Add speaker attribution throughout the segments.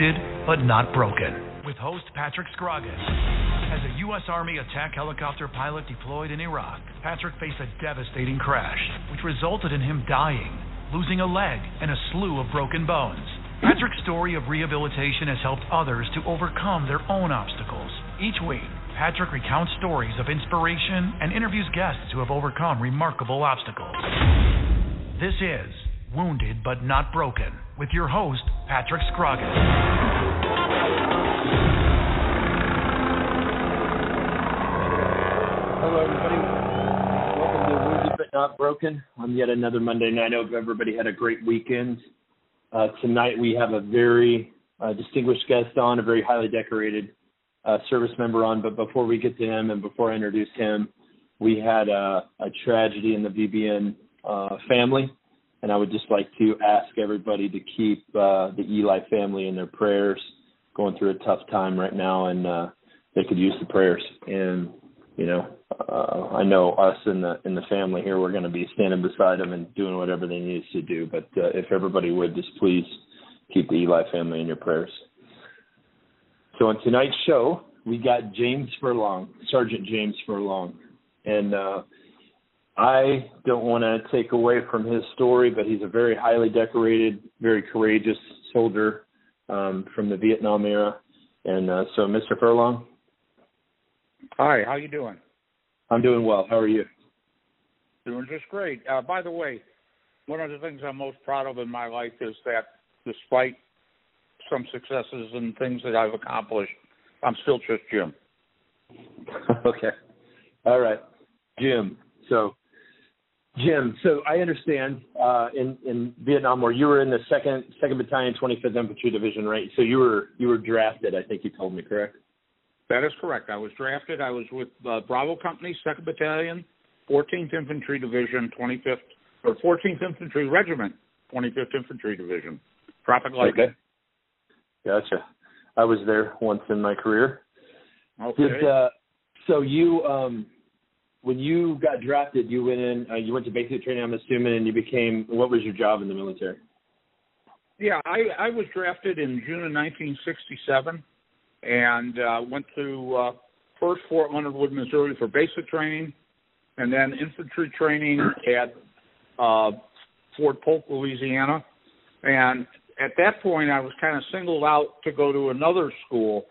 Speaker 1: Wounded but Not Broken with host Patrick Scroggins. As a U.S. Army attack helicopter pilot deployed in Iraq, Patrick faced a devastating crash, which resulted in him dying, losing a leg, and a slew of broken bones. Patrick's story of rehabilitation has helped others to overcome their own obstacles. Each week, Patrick recounts stories of inspiration and interviews guests who have overcome remarkable obstacles. This is Wounded but Not Broken with your host, Patrick Scroggins.
Speaker 2: Hello, everybody. Welcome to Wounded but Not Broken on yet another Monday night. I hope everybody had a great weekend. Uh, tonight we have a very uh, distinguished guest on, a very highly decorated uh, service member on. But before we get to him and before I introduce him, we had a, a tragedy in the VBN uh, family, and I would just like to ask everybody to keep uh, the Eli family in their prayers. Going through a tough time right now, and uh, they could use the prayers. And you know, uh, I know us in the in the family here, we're going to be standing beside them and doing whatever they need to do. But uh, if everybody would just please keep the Eli family in your prayers. So on tonight's show, we got James Furlong, Sergeant James Furlong, and uh, I don't want to take away from his story, but he's a very highly decorated, very courageous soldier um, from the Vietnam era. And uh, so, Mr. Furlong.
Speaker 3: Hi, how you doing?
Speaker 2: I'm doing well. How are you?
Speaker 3: Doing just great. Uh, by the way, one of the things I'm most proud of in my life is that despite some successes and things that I've accomplished, I'm still just Jim.
Speaker 2: okay. All right. Jim. So Jim, so I understand uh, in in Vietnam War you were in the second second battalion, 25th Infantry Division, right? So you were you were drafted. I think you told me correct.
Speaker 3: That is correct. I was drafted. I was with uh, Bravo Company, Second Battalion, 14th Infantry Division, 25th or 14th Infantry Regiment, 25th Infantry Division, Tropic Lightning.
Speaker 2: Okay. Gotcha. I was there once in my career.
Speaker 3: Okay.
Speaker 2: Did, uh, so you um, when you got drafted, you went in. Uh, you went to basic training, I'm assuming, and you became. What was your job in the military?
Speaker 3: Yeah, I, I was drafted in June of 1967, and uh, went to uh, first Fort Leonard Wood, Missouri, for basic training, and then infantry training at uh, Fort Polk, Louisiana. And at that point, I was kind of singled out to go to another school.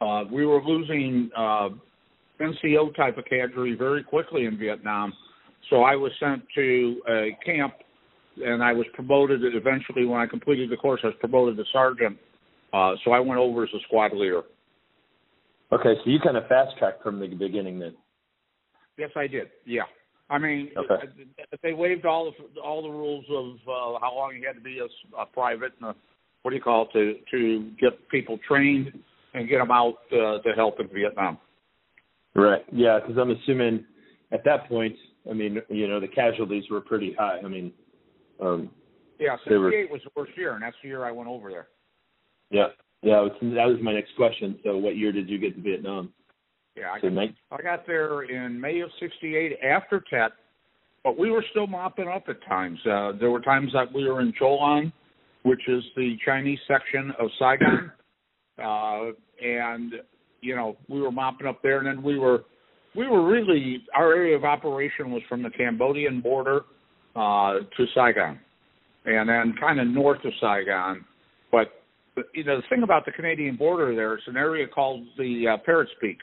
Speaker 3: Uh, we were losing. Uh, NCO type of cadre very quickly in Vietnam. So I was sent to a camp, and I was promoted. Eventually, when I completed the course, I was promoted to sergeant. Uh, so I went over as a squad leader.
Speaker 2: Okay, so you kind of fast tracked from the beginning then.
Speaker 3: Yes, I did. Yeah, I mean,
Speaker 2: okay.
Speaker 3: they waived all the all the rules of uh, how long you had to be a, a private and a, what do you call it to to get people trained and get them out uh, to help in Vietnam.
Speaker 2: Right. Yeah, because I'm assuming at that point, I mean, you know, the casualties were pretty high. I mean, um,
Speaker 3: yeah, 68 were, was the first year, and that's the year I went over there.
Speaker 2: Yeah, yeah, that was my next question. So, what year did you get to Vietnam?
Speaker 3: Yeah, I, so got, I got there in May of '68 after Tet, but we were still mopping up at times. Uh, there were times that we were in Cholon, which is the Chinese section of Saigon, uh, and you know, we were mopping up there, and then we were we were really our area of operation was from the Cambodian border uh, to Saigon, and then kind of north of Saigon. But you know, the thing about the Cambodian border there, it's an area called the uh, Parrot's Beak.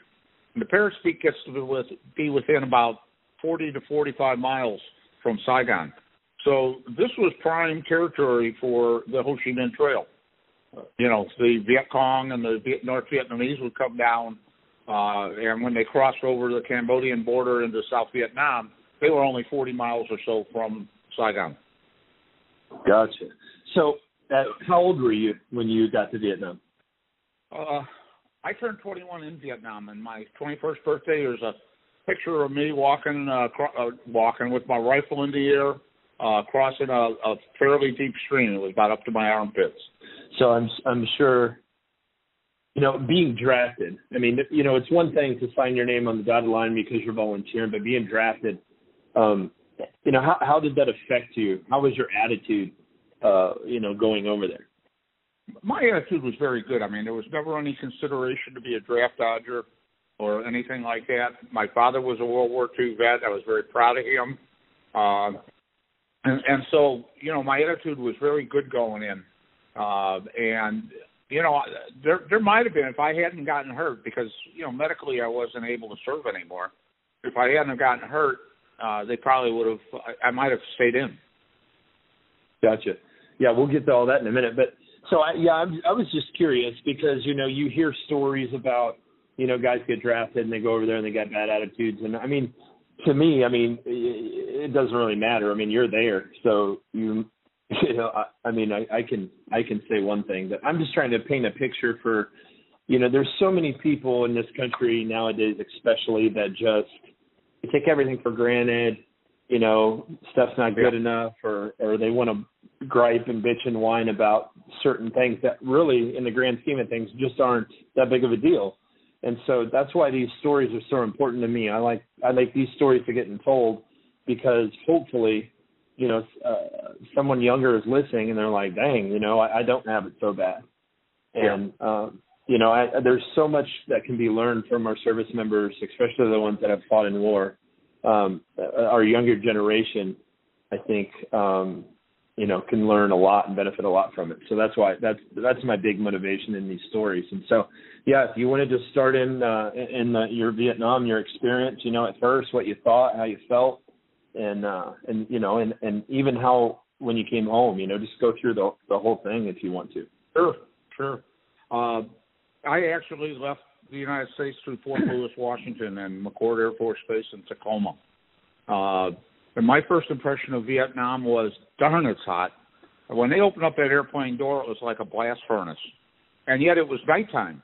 Speaker 3: And the Parrot's Beak gets to be, with, be within about 40 to 45 miles from Saigon. So this was prime territory for the Ho Chi Minh Trail you know, the Viet Cong and the Viet, North Vietnamese would come down, uh, and when they crossed over the Cambodian border into South Vietnam, they were only 40 miles or so from Saigon.
Speaker 2: Gotcha. So, uh, how old were you when you got to Vietnam?
Speaker 3: Uh, I turned 21 in Vietnam, and my 21st birthday. There's a picture of me walking, uh, cro- uh, walking with my rifle in the air, uh, crossing a, a fairly deep stream. It was about up to my armpits.
Speaker 2: So I'm I'm sure, you know, being drafted. I mean, you know, it's one thing to sign your name on the dotted line because you're volunteering, but being drafted, um, you know, how how did that affect you? How was your attitude, uh, you know, going over there?
Speaker 3: my attitude was very good. I mean, there was never any consideration to be a draft dodger or anything like that. My father was a World War II vet. I was very proud of him. Uh, and, and so, you know, my attitude was really good going in. Uh, and, you know, there there might have been if I hadn't gotten hurt because, you know, medically I wasn't able to serve anymore. If I hadn't gotten hurt, uh, they probably would have. I, might have stayed in.
Speaker 2: Gotcha. Yeah, we'll get to all that in a minute. But so I, yeah, I'm, I was just curious because you know you hear stories about you know guys get drafted and they go over there and they got bad attitudes and I mean to me I mean it doesn't really matter. I mean you're there, so you you know I, I mean I, I can I can say one thing that I'm just trying to paint a picture for you know there's so many people in this country nowadays especially that just take everything for granted you know stuff's not good yeah. enough or or they want to gripe and bitch and whine about certain things that really in the grand scheme of things just aren't that big of a deal and so that's why these stories are so important to me. I like i like these stories to getting told because hopefully you know uh, someone younger is listening and they're like dang you know i, I don't have it so bad. And yeah. um you know I, there's so much that can be learned from our service members especially the ones that have fought in war. Um, our younger generation, I think, um, you know, can learn a lot and benefit a lot from it. So that's why that's that's my big motivation in these stories. And so, yeah, if you wanted to just start in uh, in the, your Vietnam, your experience, you know, at first, what you thought, how you felt, and uh, and you know, and and even how when you came home, you know, just go through the the whole thing if you want to.
Speaker 3: Sure, sure. Uh, I actually left the United States through Fort Lewis, Washington, and McChord Air Force Base in Tacoma. Uh, and my first impression of Vietnam was, darn, it's hot. When they opened up that airplane door, it was like a blast furnace, and yet it was nighttime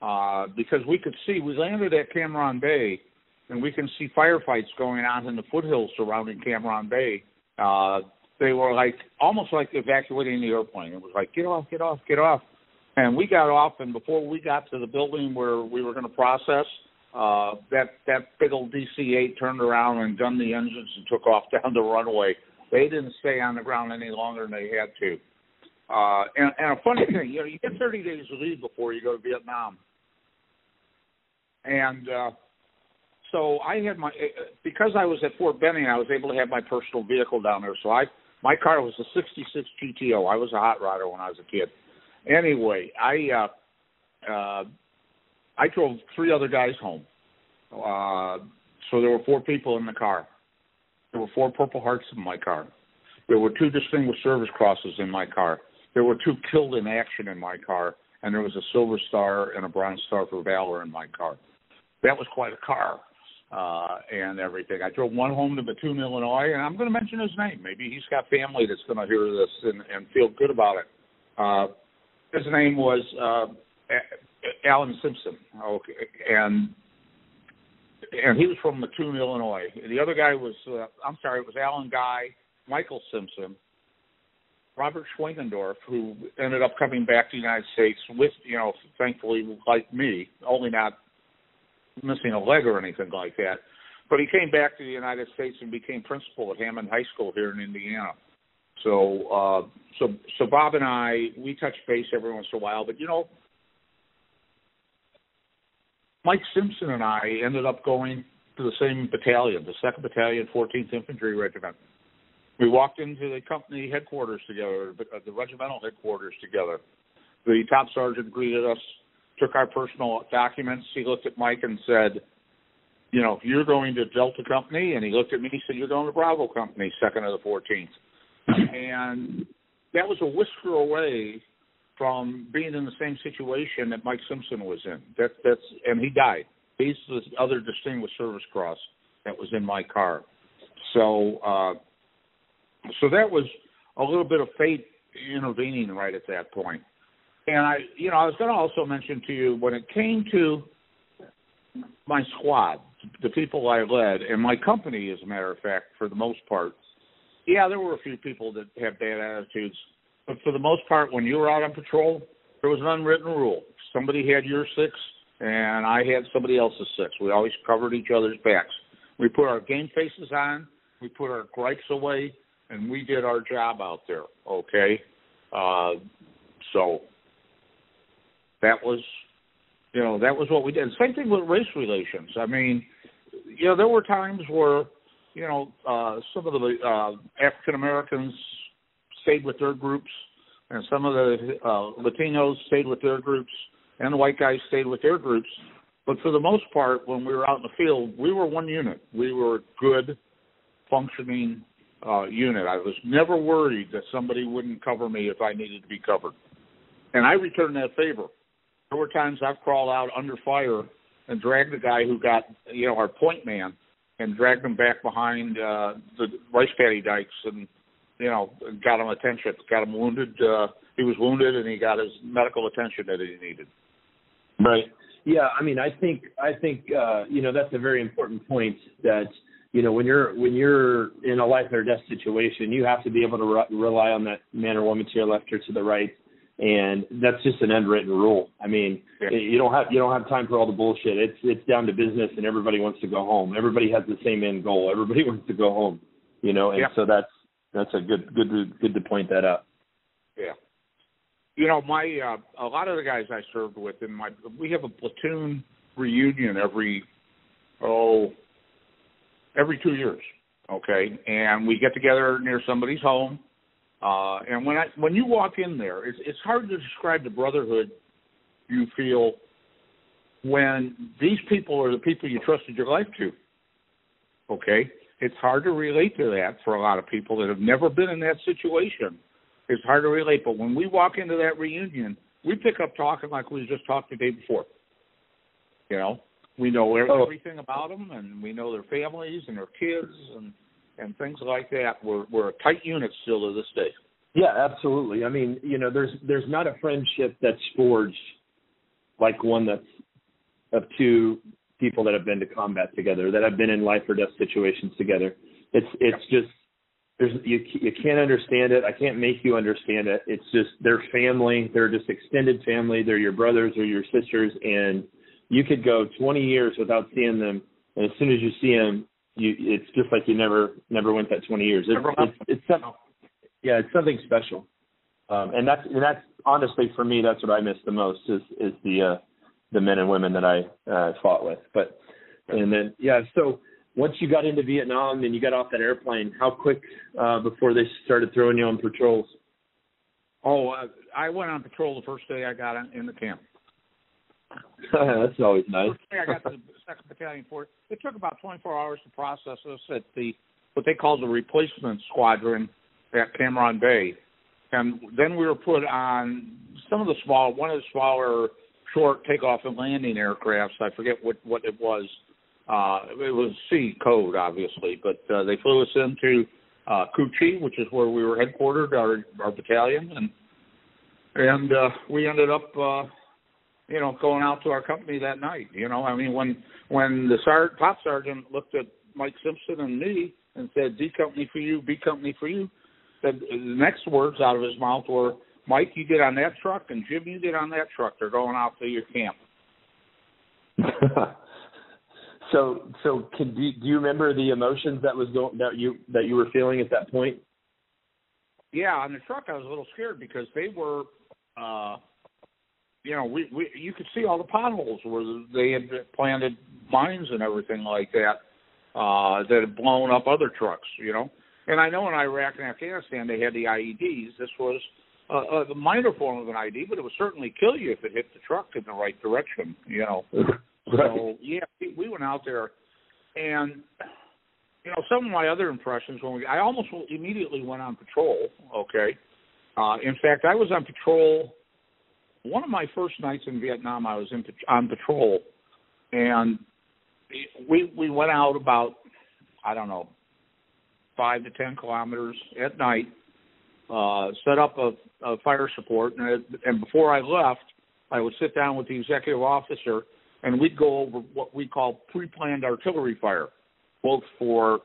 Speaker 3: uh, because we could see. We landed at Cam Ranh Bay, and we can see firefights going on in the foothills surrounding Cam Ranh Bay. Uh, they were like almost like evacuating the airplane. It was like get off, get off, get off. And we got off, and before we got to the building where we were going to process, uh, that that big old DC-8 turned around and gunned the engines and took off down the runway. They didn't stay on the ground any longer than they had to. Uh, and, and a funny thing, you know, you get 30 days leave before you go to Vietnam. And uh, so I had my because I was at Fort Benning, I was able to have my personal vehicle down there. So I my car was a '66 GTO. I was a hot rodder when I was a kid anyway, I uh, uh, I drove three other guys home. Uh, so there were four people in the car. There were four Purple Hearts in my car. There were two Distinguished Service Crosses in my car. There were two killed in action in my car, and there was a Silver Star and a Bronze Star for Valor in my car. That was quite a car uh, and everything. I drove one home to Mattoon, Illinois, and I'm going to mention his name. Maybe he's got family that's going to hear this and, and feel good about it. Uh, his name was uh, Alan Simpson. Okay, and and he was from Mattoon, Illinois. The other guy was uh, I'm sorry, it was Alan Guy, Michael Simpson, Robert Schwengendorf, who ended up coming back to the United States with you know, thankfully like me, only not missing a leg or anything like that. But he came back to the United States and became principal at Hammond High School here in Indiana. So uh, so so Bob and I we touch base every once in a while, but you know, Mike Simpson and I ended up going to the same battalion, the Second Battalion, 14th Infantry Regiment. We walked into the company headquarters together, the, uh, regimental headquarters together. The top sergeant greeted us, took our personal documents. He looked at Mike and said, "You know, you're going to Delta Company," and he looked at me. He said, "You're going to Bravo Company, second of the 14th." and that was a whisker away from being in the same situation that Mike Simpson was in. That that's and he died. He's the other distinguished service cross that was in my car. So uh so that was a little bit of fate intervening right at that point. And I you know, I was gonna also mention to you when it came to my squad, the people I led, and my company as a matter of fact, for the most part, yeah, there were a few people that had bad attitudes, but for the most part, when you were out on patrol, there was an unwritten rule. Somebody had your six, and I had somebody else's six. We always covered each other's backs. We put our game faces on, we put our gripes away, and we did our job out there. Okay, uh, so That was, you know, that was what we did. Same thing with race relations. I mean, you know, there were times where, you know, uh, some of the uh, African Americans stayed with their groups, and some of the uh, Latinos stayed with their groups, and the white guys stayed with their groups. But for the most part, when we were out in the field, we were one unit. We were a good, functioning uh, unit. I was never worried that somebody wouldn't cover me if I needed to be covered. And I returned that favor. There were times I've crawled out under fire and dragged the guy who got, you know, our point man and dragged him back behind uh, the rice paddy dikes and, you know, got him attention, got him wounded. Uh, he was wounded and he got his medical attention that he needed.
Speaker 2: Right. Yeah. I mean, I think, I think, uh, you know, that's a very important point that, you know, when you're when you're in a life or death situation, you have to be able to re- rely on that man or woman to your left or to the right and that's just an unwritten rule. I mean, yeah. you don't have you don't have time for all the bullshit. It's it's down to business, and everybody wants to go home. Everybody has the same end goal. Everybody wants to go home, you know. And yeah. so that's that's a good good good to point that out.
Speaker 3: Yeah. You know, my uh, a lot of the guys I served with in my we have a platoon reunion every oh every two years. Okay, and we get together near somebody's home uh, and when I when you walk in there, it's it's hard to describe the brotherhood you feel when these people are the people you trusted your life to. Okay, it's hard to relate to that for a lot of people that have never been in that situation. It's hard to relate, but when we walk into that reunion, we pick up talking like we just talked the day before. You know, we know oh. everything about them, and we know their families and their kids, and and things like that. We're we're a tight unit still to this day.
Speaker 2: Yeah, absolutely. I mean, you know, there's there's not a friendship that's forged like one that's of two people that have been to combat together, that have been in life or death situations together. It's it's just there's you you can't understand it. I can't make you understand it. It's just their family. They're just extended family. They're your brothers or your sisters, and you could go 20 years without seeing them, and as soon as you see them, you it's just like you never never went that 20 years. It's it's, it's something, yeah, it's something special. Um, and that's and that's honestly for me that's what I miss the most is is the uh, the men and women that I uh, fought with. But and then yeah, so once you got into Vietnam and you got off that airplane, how quick uh, before they started throwing you on patrols?
Speaker 3: Oh, uh, I went on patrol the first day I got in, in the camp.
Speaker 2: That's always nice.
Speaker 3: First day I got to the second battalion force. It took about 24 hours to process us at the what they call the replacement squadron at Cam Ranh Bay, and then we were put on some of the small, one of the smaller short takeoff and landing aircrafts. I forget what what it was. Uh, it was C code, obviously, but uh, they flew us into uh, Cu Chi, which is where we were headquartered, our our battalion, and and uh, we ended up uh, you know, going out to our company that night. You know, I mean, when when the sar- top sergeant looked at Mike Simpson and me and said, "D company for you, B company for you," the next words out of his mouth were, "Mike, you get on that truck, and Jim, you get on that truck. They're going out to your camp."
Speaker 2: so, so can do, do you remember the emotions that was going that you that you were feeling at that point?
Speaker 3: Yeah, on the truck, I was a little scared because they were. uh you know, we, we you could see all the potholes where they had planted mines and everything like that uh, that had blown up other trucks. You know, and I know in Iraq and Afghanistan they had the IEDs. This was a, a minor form of an IED, but it would certainly kill you if it hit the truck in the right direction. You know, right. so yeah, we went out there, and you know, some of my other impressions when we I almost immediately went on patrol. Okay, uh, in fact, I was on patrol one of my first nights in Vietnam, I was in on patrol, and we we went out about I don't know five to ten kilometers at night, uh, set up a, a fire support, and, and before I left, I would sit down with the executive officer, and we'd go over what we call pre-planned artillery fire, both for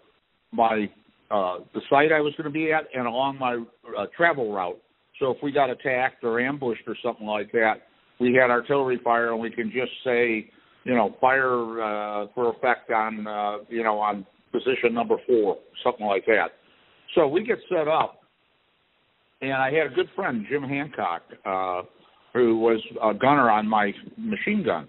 Speaker 3: my uh, the site I was going to be at and along my uh, travel route. So if we got attacked or ambushed or something like that, we had artillery fire, and we can just say, you know, fire uh, for effect on, uh, you know, on position number four, something like that. So we get set up, and I had a good friend, Jim Hancock, uh, who was a gunner on my machine gun.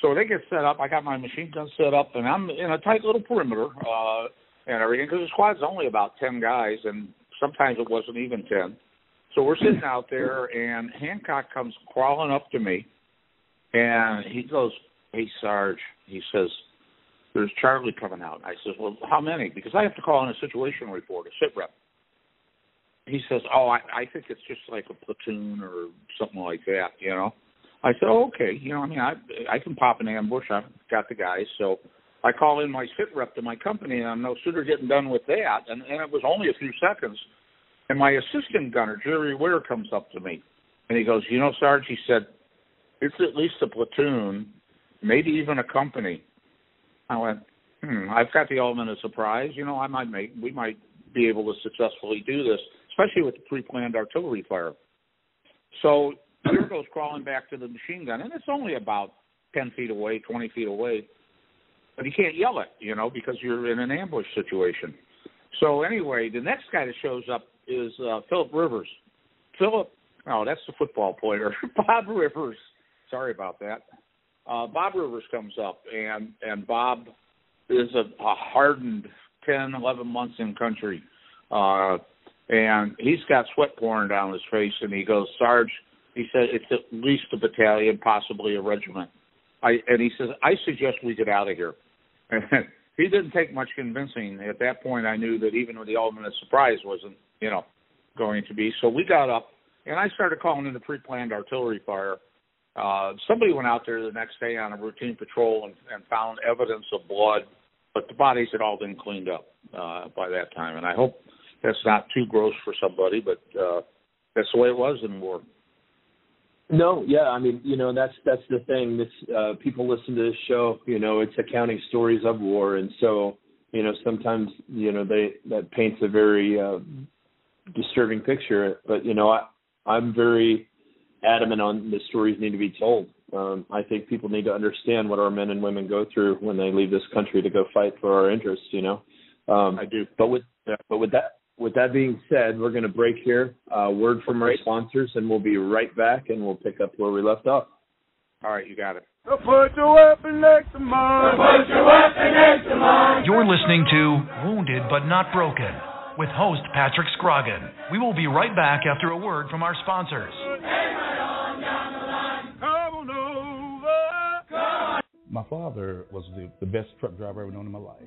Speaker 3: So they get set up. I got my machine gun set up, and I'm in a tight little perimeter uh, and everything because the squad's only about ten guys, and sometimes it wasn't even ten. So we're sitting out there, and Hancock comes crawling up to me, and he goes, "Hey Sarge," he says, "There's Charlie coming out." I says, "Well, how many?" Because I have to call in a situation report, a sit rep. He says, "Oh, I, I think it's just like a platoon or something like that, you know." I said, oh, "Okay, you know, I mean, I I can pop an ambush. I've got the guys." So I call in my sit rep to my company, and I'm no sooner getting done with that, and, and it was only a few seconds, and my assistant gunner Jerry Ware comes up to me, and he goes, "You know, Sarge," he said, "it's at least a platoon, maybe even a company." I went, "Hmm, I've got the element of surprise. You know, I might make, we might be able to successfully do this." Especially with the pre-planned artillery fire. So here goes crawling back to the machine gun, and it's only about 10 feet away, 20 feet away. But you can't yell it, you know, because you're in an ambush situation. So anyway, the next guy that shows up is uh, Philip Rivers. Philip, oh, that's the football player. Bob Rivers. Sorry about that. Uh, Bob Rivers comes up, and and Bob is a, a hardened 10, 11 months in country. Uh, and he's got sweat pouring down his face, and he goes, Sarge, he said it's at least a battalion, possibly a regiment. I and he says, I suggest we get out of here. And he didn't take much convincing. At that point, I knew that even the element of surprise wasn't, you know, going to be. So we got up, and I started calling in the pre-planned artillery fire. Uh, somebody went out there the next day on a routine patrol and, and found evidence of blood, but the bodies had all been cleaned up uh, by that time. And I hope that's not too gross for somebody, but uh, that's the way it was in war.
Speaker 2: No, yeah, I mean, you know, that's that's the thing. This uh, people listen to this show, you know, it's accounting stories of war, and so you know, sometimes you know they that paints a very uh, disturbing picture. But you know, I I'm very adamant on the stories need to be told. Um, I think people need to understand what our men and women go through when they leave this country to go fight for our interests. You know,
Speaker 3: um, I do.
Speaker 2: But with but with that with that being said, we're going to break here. Uh, word from our sponsors, and we'll be right back, and we'll pick up where we left off.
Speaker 3: All right, you got it.
Speaker 4: Put your weapon next to mine. Put your weapon next to mine.
Speaker 1: You're listening to Wounded but Not Broken with host Patrick Scroggin. We will be right back after a word from our sponsors.
Speaker 5: My father was the, the best truck driver I've ever known in my life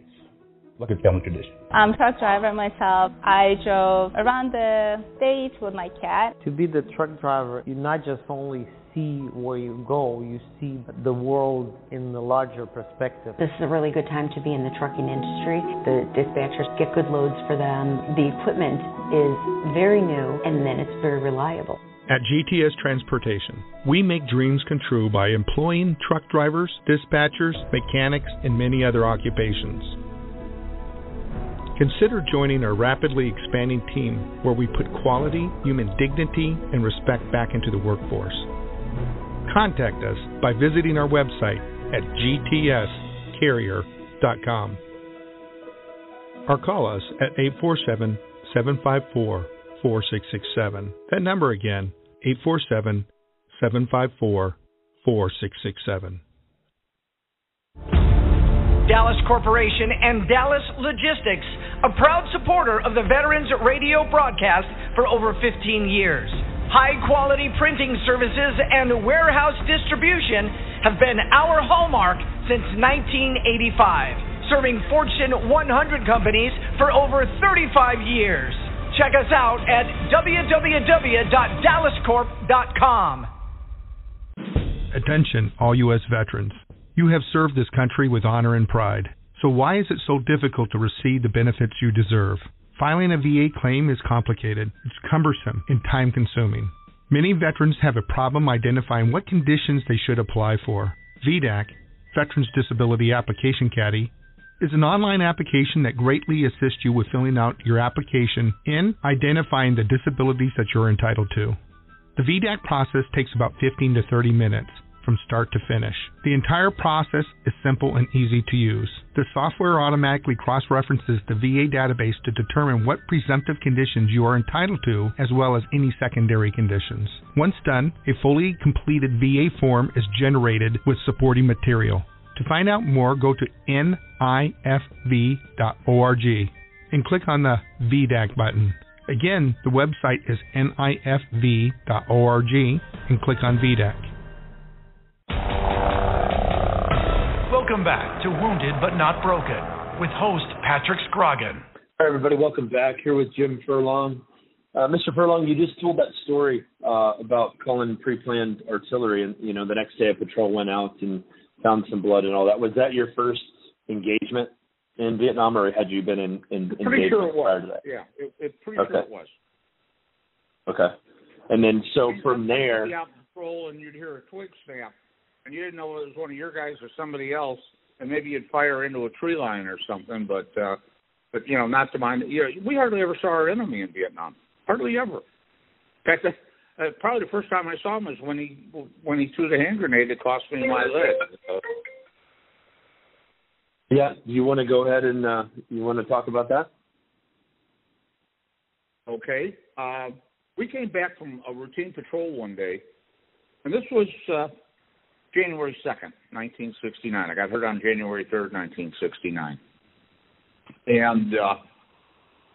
Speaker 5: like a family tradition.
Speaker 6: I'm a truck driver myself. I drove around the state with my cat.
Speaker 7: To be the truck driver, you not just only see where you go, you see the world in the larger perspective.
Speaker 8: This is a really good time to be in the trucking industry. The dispatchers get good loads for them. The equipment is very new and then it's very reliable.
Speaker 9: At GTS Transportation, we make dreams come true by employing truck drivers, dispatchers, mechanics, and many other occupations. Consider joining our rapidly expanding team where we put quality, human dignity, and respect back into the workforce. Contact us by visiting our website at gtscarrier.com or call us at 847 754 4667. That number again, 847 754 4667.
Speaker 10: Dallas Corporation and Dallas Logistics, a proud supporter of the Veterans Radio broadcast for over 15 years. High quality printing services and warehouse distribution have been our hallmark since 1985, serving Fortune 100 companies for over 35 years. Check us out at www.dallascorp.com.
Speaker 9: Attention, all U.S. veterans. You have served this country with honor and pride. So why is it so difficult to receive the benefits you deserve? Filing a VA claim is complicated, it's cumbersome, and time consuming. Many veterans have a problem identifying what conditions they should apply for. VDAC, Veterans Disability Application Caddy, is an online application that greatly assists you with filling out your application and identifying the disabilities that you're entitled to. The VDAC process takes about 15 to 30 minutes. From start to finish. The entire process is simple and easy to use. The software automatically cross references the VA database to determine what presumptive conditions you are entitled to, as well as any secondary conditions. Once done, a fully completed VA form is generated with supporting material. To find out more, go to nifv.org and click on the VDAC button. Again, the website is nifv.org and click on VDAC.
Speaker 1: Welcome back to Wounded but Not Broken with host Patrick Scroggin.
Speaker 2: Hi, everybody. Welcome back. Here with Jim Furlong. Uh, Mr. Furlong, you just told that story uh, about calling pre-planned artillery, and you know the next day a patrol went out and found some blood and all that. Was that your first engagement in Vietnam, or had you been in, in
Speaker 3: pretty sure it
Speaker 2: was.
Speaker 3: Yeah, it, it pretty okay. sure it was.
Speaker 2: Okay, and then so from there,
Speaker 3: out patrol and you'd hear a twig snap, and you didn't know it was one of your guys or somebody else, and maybe you'd fire into a tree line or something, but uh, but you know, not to mind. You know, we hardly ever saw our enemy in Vietnam, hardly ever. In fact, uh, probably the first time I saw him was when he when he threw the hand grenade that cost me my leg.
Speaker 2: Yeah, you want to go ahead and uh, you want to talk about that?
Speaker 3: Okay. Uh, we came back from a routine patrol one day, and this was uh, January 2nd, 1969. I got hurt on January 3rd, 1969. And, uh,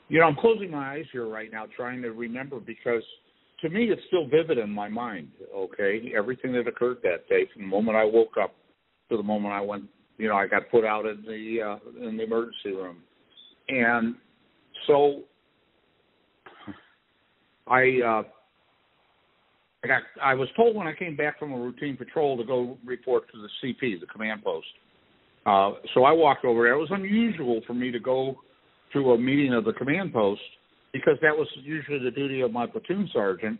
Speaker 3: you know, I'm closing my eyes here right now trying to remember because to me it's still vivid in my mind, okay? Everything that occurred that day from the moment I woke up to the moment I went you know, I got put out in the uh, in the emergency room, and so I uh, I got I was told when I came back from a routine patrol to go report to the CP, the command post. Uh, so I walked over there. It was unusual for me to go to a meeting of the command post because that was usually the duty of my platoon sergeant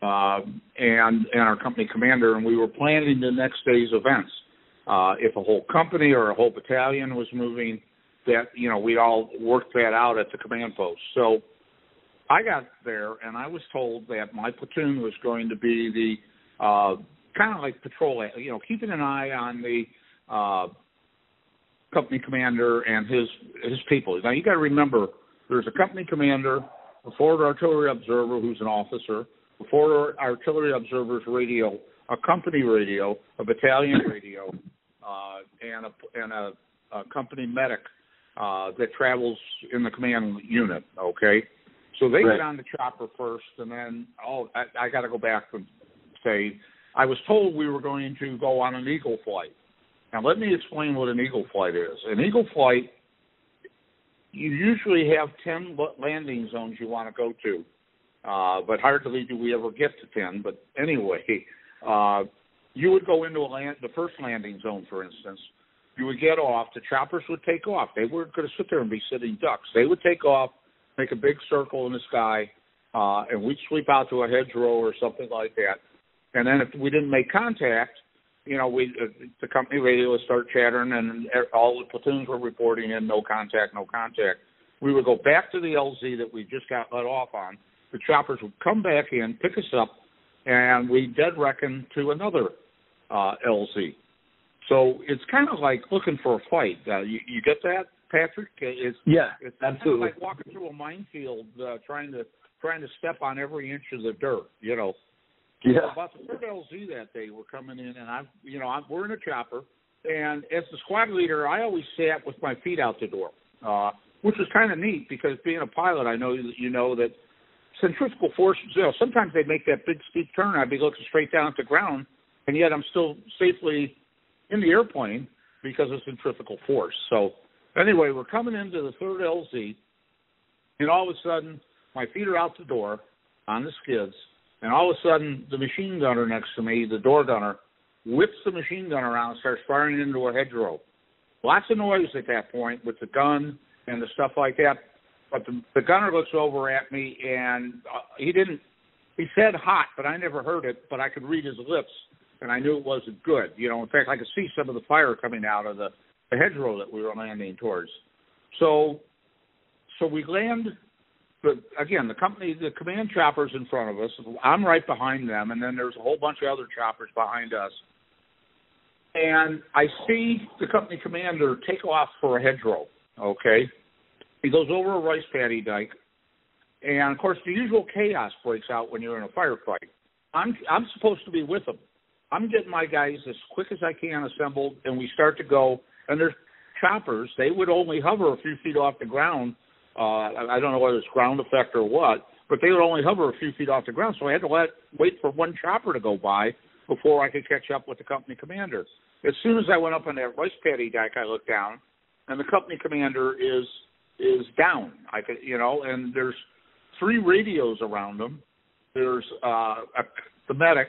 Speaker 3: uh, and and our company commander, and we were planning the next day's events uh, if a whole company or a whole battalion was moving, that you know we all worked that out at the command post. So I got there and I was told that my platoon was going to be the uh, kind of like patrol, you know, keeping an eye on the uh, company commander and his his people. Now you got to remember, there's a company commander, a forward artillery observer who's an officer, a forward artillery observer's radio, a company radio, a battalion radio, uh, and a and a, a company medic uh, that travels in the command unit. Okay, so they
Speaker 2: right.
Speaker 3: get on the chopper first, and then oh, I, I got to go back and say I was told we were going to go on an eagle flight. Now let me explain what an eagle flight is. An eagle flight, you usually have ten landing zones you want to go to. Uh, but hardly do we ever get to 10. But anyway, uh, you would go into a land, the first landing zone, for instance. You would get off. The choppers would take off. They weren't going to sit there and be sitting ducks. They would take off, make a big circle in the sky, uh, and we'd sweep out to a hedgerow or something like that. And then if we didn't make contact, you know, we uh, the company radio would start chattering, and all the platoons were reporting in no contact, no contact. We would go back to the LZ that we just got let off on. The choppers would come back in, pick us up, and we dead reckon to another uh, LZ. So it's kind of like looking for a fight. Uh, you, you get that, Patrick? It's
Speaker 2: yeah,
Speaker 3: it's
Speaker 2: absolutely.
Speaker 3: Kind of like walking through a minefield, uh, trying to trying to step on every inch of the dirt. You know.
Speaker 2: Yeah.
Speaker 3: About the third LZ that day, we're coming in, and I'm, you know, I'm, we're in a chopper, and as the squad leader, I always sat with my feet out the door, uh, which was kind of neat because being a pilot, I know that you know that centrifugal forces. You know, sometimes they make that big steep turn. I'd be looking straight down at the ground and yet I'm still safely in the airplane because of centrifugal force. So anyway, we're coming into the third LZ, and all of a sudden my feet are out the door on the skids, and all of a sudden the machine gunner next to me, the door gunner, whips the machine gun around and starts firing into a hedgerow. Lots of noise at that point with the gun and the stuff like that. But the, the gunner looks over at me and uh, he didn't. He said hot, but I never heard it. But I could read his lips and I knew it wasn't good. You know, in fact, I could see some of the fire coming out of the, a hedgerow that we were landing towards. So, so we land. But again, the company, the command choppers in front of us. I'm right behind them, and then there's a whole bunch of other choppers behind us. And I see the company commander take off for a hedgerow. Okay, he goes over a rice paddy dike, and of course the usual chaos breaks out when you're in a firefight. I'm I'm supposed to be with them. I'm getting my guys as quick as I can assembled, and we start to go and there's choppers, they would only hover a few feet off the ground. Uh, I don't know whether it's ground effect or what, but they would only hover a few feet off the ground. So I had to let, wait for one chopper to go by before I could catch up with the company commander. As soon as I went up on that rice paddy deck, I looked down, and the company commander is is down. I could, you know, and there's three radios around them. There's uh, a, the medic,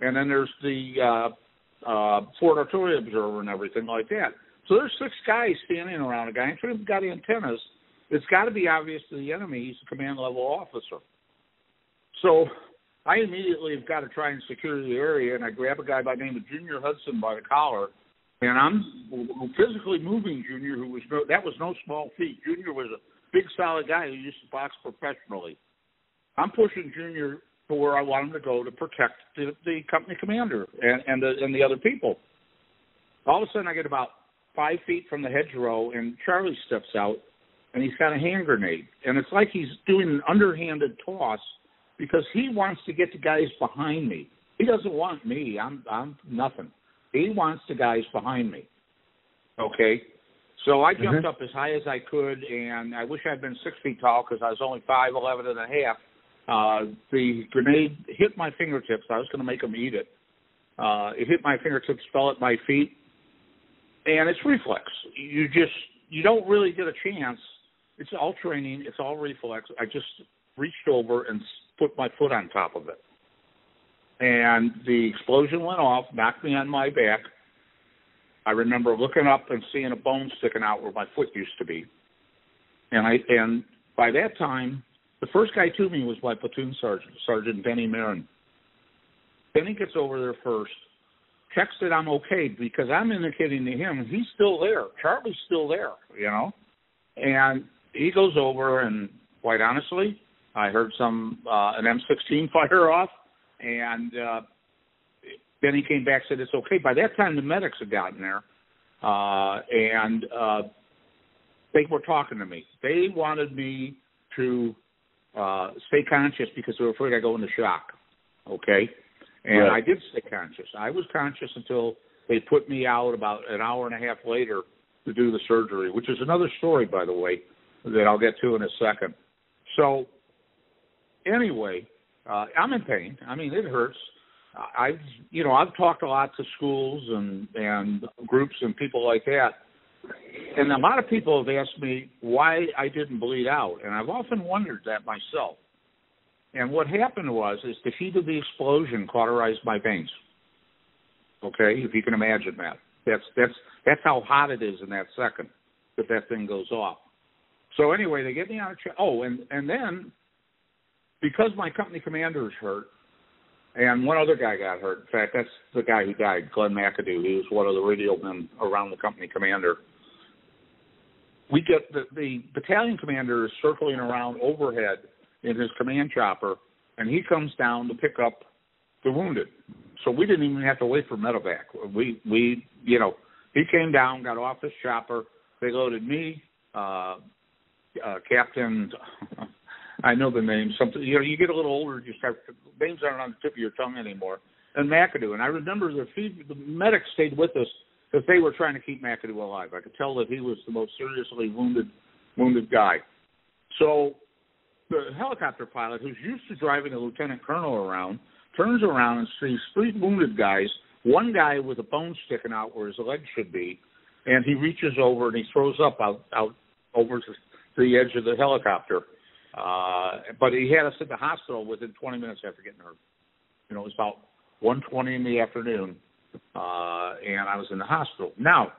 Speaker 3: and then there's the uh, uh, forward artillery observer and everything like that. So there's six guys standing around a guy, and three of them got antennas. It's got to be obvious to the enemy he's a command level officer. So I immediately have got to try and secure the area, and I grab a guy by the name of Junior Hudson by the collar, and I'm physically moving Junior, who was no, that was no small feat. Junior was a big, solid guy who used to box professionally. I'm pushing Junior to where I want him to go to protect the, the company commander and, and the and the other people. All of a sudden, I get about five feet from the hedgerow, and Charlie steps out, and he's got a hand grenade, and it's like he's doing an underhanded toss because he wants to get the guys behind me. He doesn't want me. I'm I'm nothing. He wants the guys behind me. Okay. So I jumped mm-hmm. up as high as I could, and I wish I'd been six feet tall because I was only five eleven and a half. Uh, the grenade hit my fingertips. I was going to make them eat it. Uh, it hit my fingertips, fell at my feet, and it's reflex. You just you don't really get a chance. It's all training. It's all reflex. I just reached over and put my foot on top of it, and the explosion went off, knocked me on my back. I remember looking up and seeing a bone sticking out where my foot used to be, and I and by that time, the first guy to me was my platoon sergeant, Sergeant Benny Marin. Benny gets over there first checks that I'm okay because I'm indicating to him he's still there. Charlie's still there, you know. And he goes over and quite honestly, I heard some uh an M16 fire off and uh then he came back and said it's okay. By that time the medics had gotten there. Uh and uh they were talking to me. They wanted me to uh stay conscious because they were afraid I'd go into shock. Okay? And right. I did stay conscious. I was conscious until they put me out about an hour and a half later to do the surgery, which is another story, by the way, that I'll get to in a second. So, anyway, uh, I'm in pain. I mean, it hurts. I've you know I've talked a lot to schools and and groups and people like that, and a lot of people have asked me why I didn't bleed out, and I've often wondered that myself. And what happened was is the heat of the explosion cauterized my veins. Okay, if you can imagine that. That's that's that's how hot it is in that second that that thing goes off. So anyway, they get me on a chair. Oh, and and then because my company commander is hurt, and one other guy got hurt. In fact, that's the guy who died, Glenn McAdoo. He was one of the radio men around the company commander. We get the, the battalion commander is circling around overhead in his command chopper, and he comes down to pick up the wounded. So we didn't even have to wait for medevac. We we you know he came down, got off his chopper. They loaded me, uh, uh, Captain. I know the name. Something you know, you get a little older, you start names aren't on the tip of your tongue anymore. And McAdoo, and I remember the feed, the stayed with us because they were trying to keep McAdoo alive. I could tell that he was the most seriously wounded wounded guy. So the helicopter pilot who's used to driving a lieutenant colonel around turns around and sees three wounded guys, one guy with a bone sticking out where his leg should be, and he reaches over and he throws up out, out over to the edge of the helicopter. Uh, but he had us at the hospital within 20 minutes after getting hurt. You know, it was about 1:20 in the afternoon, uh, and I was in the hospital. Now,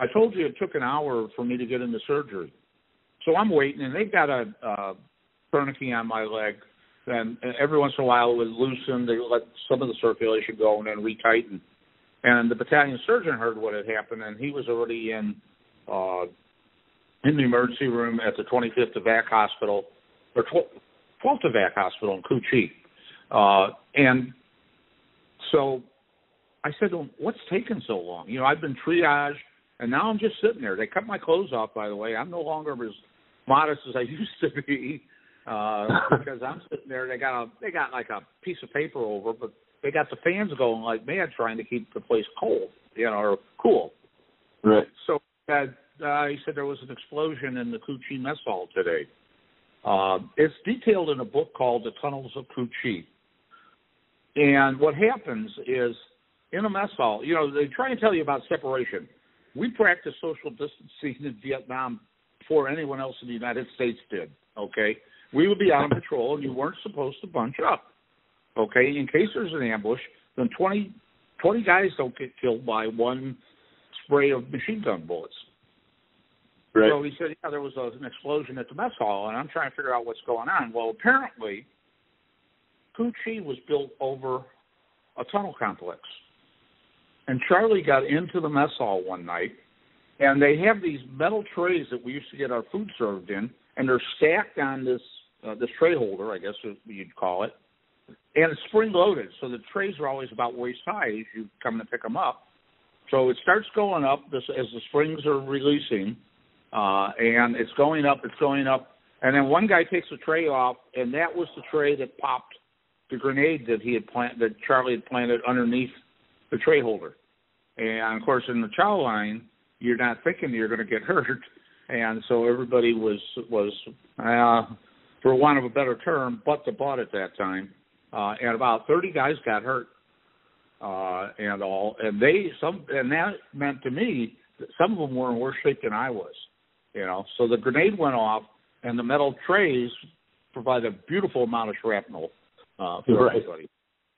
Speaker 3: I told you it took an hour for me to get into surgery, so I'm waiting, and they've got a, a tourniquet on my leg, and every once in a while it would loosen. They let some of the circulation go and then retighten. And the battalion surgeon heard what had happened, and he was already in uh, in the emergency room at the 25th Evac Hospital or 12th Evac Hospital in Cu Chi. Uh, and so I said to him, "What's taking so long? You know, I've been triaged, and now I'm just sitting there. They cut my clothes off. By the way, I'm no longer as modest as I used to be uh, because I'm sitting there. They got a they got like a piece of paper over, but they got the fans going like mad, trying to keep the place cold, you know, or cool.
Speaker 2: Right.
Speaker 3: So uh, uh, he said there was an explosion in the Cu Chi mess hall today. Uh, it's detailed in a book called The Tunnels of Cu Chi. And what happens is in a mess hall, you know, they try and tell you about separation. We practiced social distancing in Vietnam before anyone else in the United States did. Okay, we would be out on patrol, and you weren't supposed to bunch up. Okay, in case there's an ambush, then 20, 20 guys don't get killed by one spray of machine gun bullets.
Speaker 2: Right.
Speaker 3: So he said, yeah, there was a, an explosion at the mess hall, and I'm trying to figure out what's going on. Well, apparently, Chi was built over a tunnel complex. And Charlie got into the mess hall one night, and they have these metal trays that we used to get our food served in, and they're stacked on this uh, this tray holder, I guess you'd call it, and it's spring loaded, so the trays are always about waist high as you come to pick them up. So it starts going up this, as the springs are releasing, uh, and it's going up, it's going up, and then one guy takes the tray off, and that was the tray that popped the grenade that he had plant that Charlie had planted underneath the tray holder. And of course, in the chow line, you're not thinking you're going to get hurt, and so everybody was was, uh, for want of a better term, butt to butt at that time. Uh, and about 30 guys got hurt, uh, and all, and they some, and that meant to me that some of them were in worse shape than I was, you know. So the grenade went off, and the metal trays provide a beautiful amount of shrapnel uh, for
Speaker 2: right.
Speaker 3: everybody.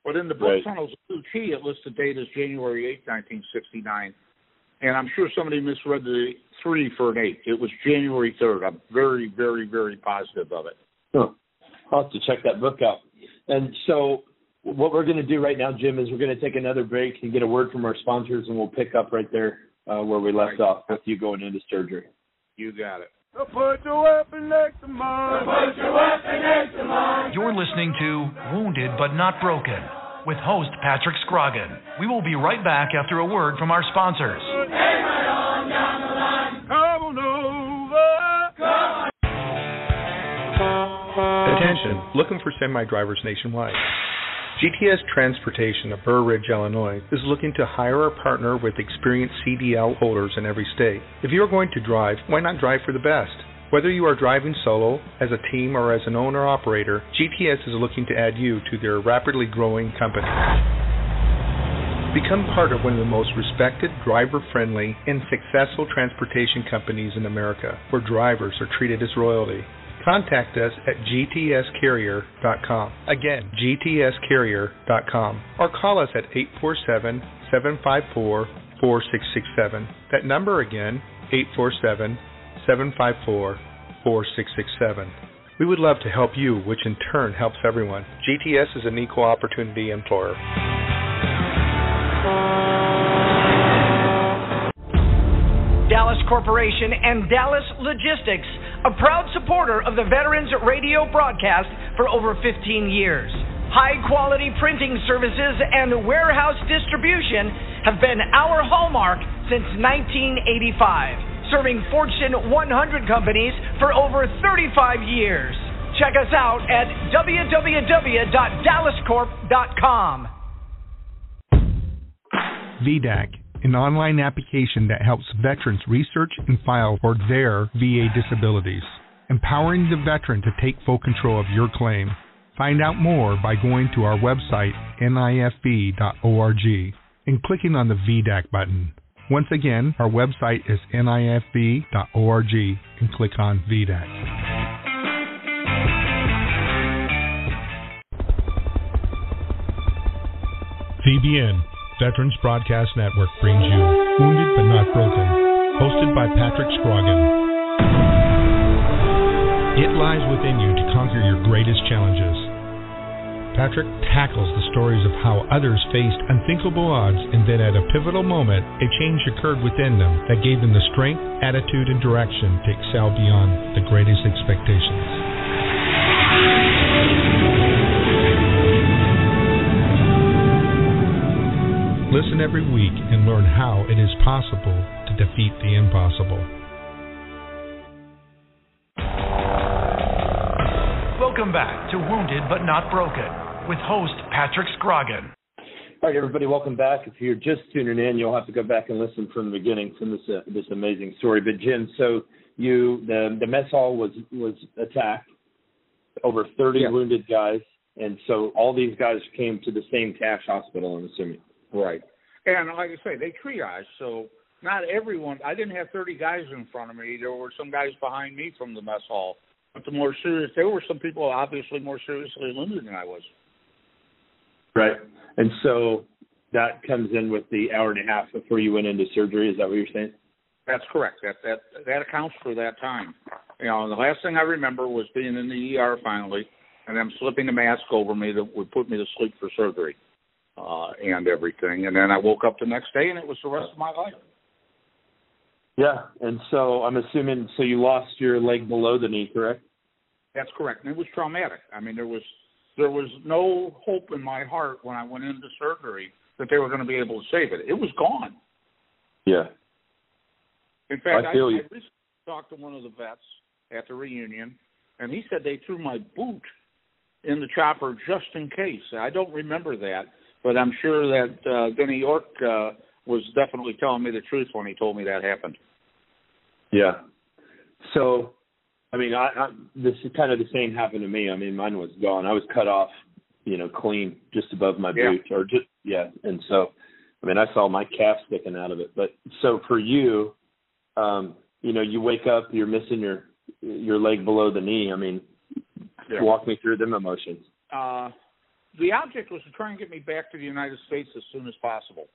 Speaker 3: But in the book
Speaker 2: right.
Speaker 3: Tunnels of Chi, it lists the date as January 8, 1969. And I'm sure somebody misread the three for an eight. It was January 3rd. I'm very, very, very positive of it.
Speaker 2: Huh. I'll have to check that book out. And so, what we're going to do right now, Jim, is we're going to take another break and get a word from our sponsors, and we'll pick up right there uh, where we left off with you going into surgery.
Speaker 3: You got it.
Speaker 4: So put your weapon next to mine. So put your weapon next to mine.
Speaker 1: You're listening to Wounded but Not Broken with host Patrick Scroggin. We will be right back after a word from our sponsors.
Speaker 9: Attention, looking for semi drivers nationwide. GTS Transportation of Burr Ridge, Illinois is looking to hire or partner with experienced CDL holders in every state. If you are going to drive, why not drive for the best? Whether you are driving solo, as a team, or as an owner operator, GTS is looking to add you to their rapidly growing company. Become part of one of the most respected, driver friendly, and successful transportation companies in America, where drivers are treated as royalty. Contact us at gtscarrier.com. Again, gtscarrier.com. Or call us at 847 754 4667. That number again, 847 754 4667. We would love to help you, which in turn helps everyone. GTS is an equal opportunity employer.
Speaker 10: Dallas Corporation and Dallas Logistics, a proud supporter of the Veterans Radio broadcast for over 15 years. High quality printing services and warehouse distribution have been our hallmark since 1985, serving Fortune 100 companies for over 35 years. Check us out at www.dallascorp.com.
Speaker 9: VDAC, an online application that helps veterans research and file for their VA disabilities, empowering the veteran to take full control of your claim. Find out more by going to our website, nifv.org, and clicking on the VDAC button. Once again, our website is nifv.org and click on VDAC. VBN, Veterans Broadcast Network, brings you Wounded but Not Broken, hosted by Patrick Scroggin. It lies within you to conquer your greatest challenges. Patrick tackles the stories of how others faced unthinkable odds and then at a pivotal moment, a change occurred within them that gave them the strength, attitude, and direction to excel beyond the greatest expectations. Listen every week and learn how it is possible to defeat the impossible.
Speaker 1: Welcome back to Wounded but Not Broken with host Patrick Scroggin.
Speaker 2: All right, everybody, welcome back. If you're just tuning in, you'll have to go back and listen from the beginning from this uh, this amazing story. But Jim, so you the the mess hall was was attacked, over 30 yeah. wounded guys, and so all these guys came to the same Taft hospital. I'm assuming.
Speaker 3: Right, and like I say, they triage. So not everyone. I didn't have 30 guys in front of me. There were some guys behind me from the mess hall. But the more serious, there were some people obviously more seriously wounded than I was.
Speaker 2: Right. And so that comes in with the hour and a half before you went into surgery. Is that what you're saying?
Speaker 3: That's correct. That that that accounts for that time. You know, the last thing I remember was being in the ER finally, and them slipping the mask over me that would put me to sleep for surgery, uh, and everything. And then I woke up the next day, and it was the rest of my life.
Speaker 2: Yeah, and so I'm assuming so you lost your leg below the knee, correct?
Speaker 3: That's correct, and it was traumatic. I mean, there was there was no hope in my heart when I went into surgery that they were going to be able to save it. It was gone.
Speaker 2: Yeah.
Speaker 3: In fact,
Speaker 2: I, feel
Speaker 3: I,
Speaker 2: you.
Speaker 3: I recently talked to one of the vets at the reunion, and he said they threw my boot in the chopper just in case. I don't remember that, but I'm sure that uh, Denny York uh, was definitely telling me the truth when he told me that happened.
Speaker 2: Yeah. So I mean, I, I this is kind of the same happened to me. I mean, mine was gone. I was cut off, you know, clean just above my
Speaker 3: yeah.
Speaker 2: boot, or just yeah. And so, I mean, I saw my calf sticking out of it. But so for you, um, you know, you wake up, you're missing your your leg below the knee. I mean,
Speaker 3: yeah.
Speaker 2: walk me through them emotions.
Speaker 3: Uh, the object was to try and get me back to the United States as soon as possible,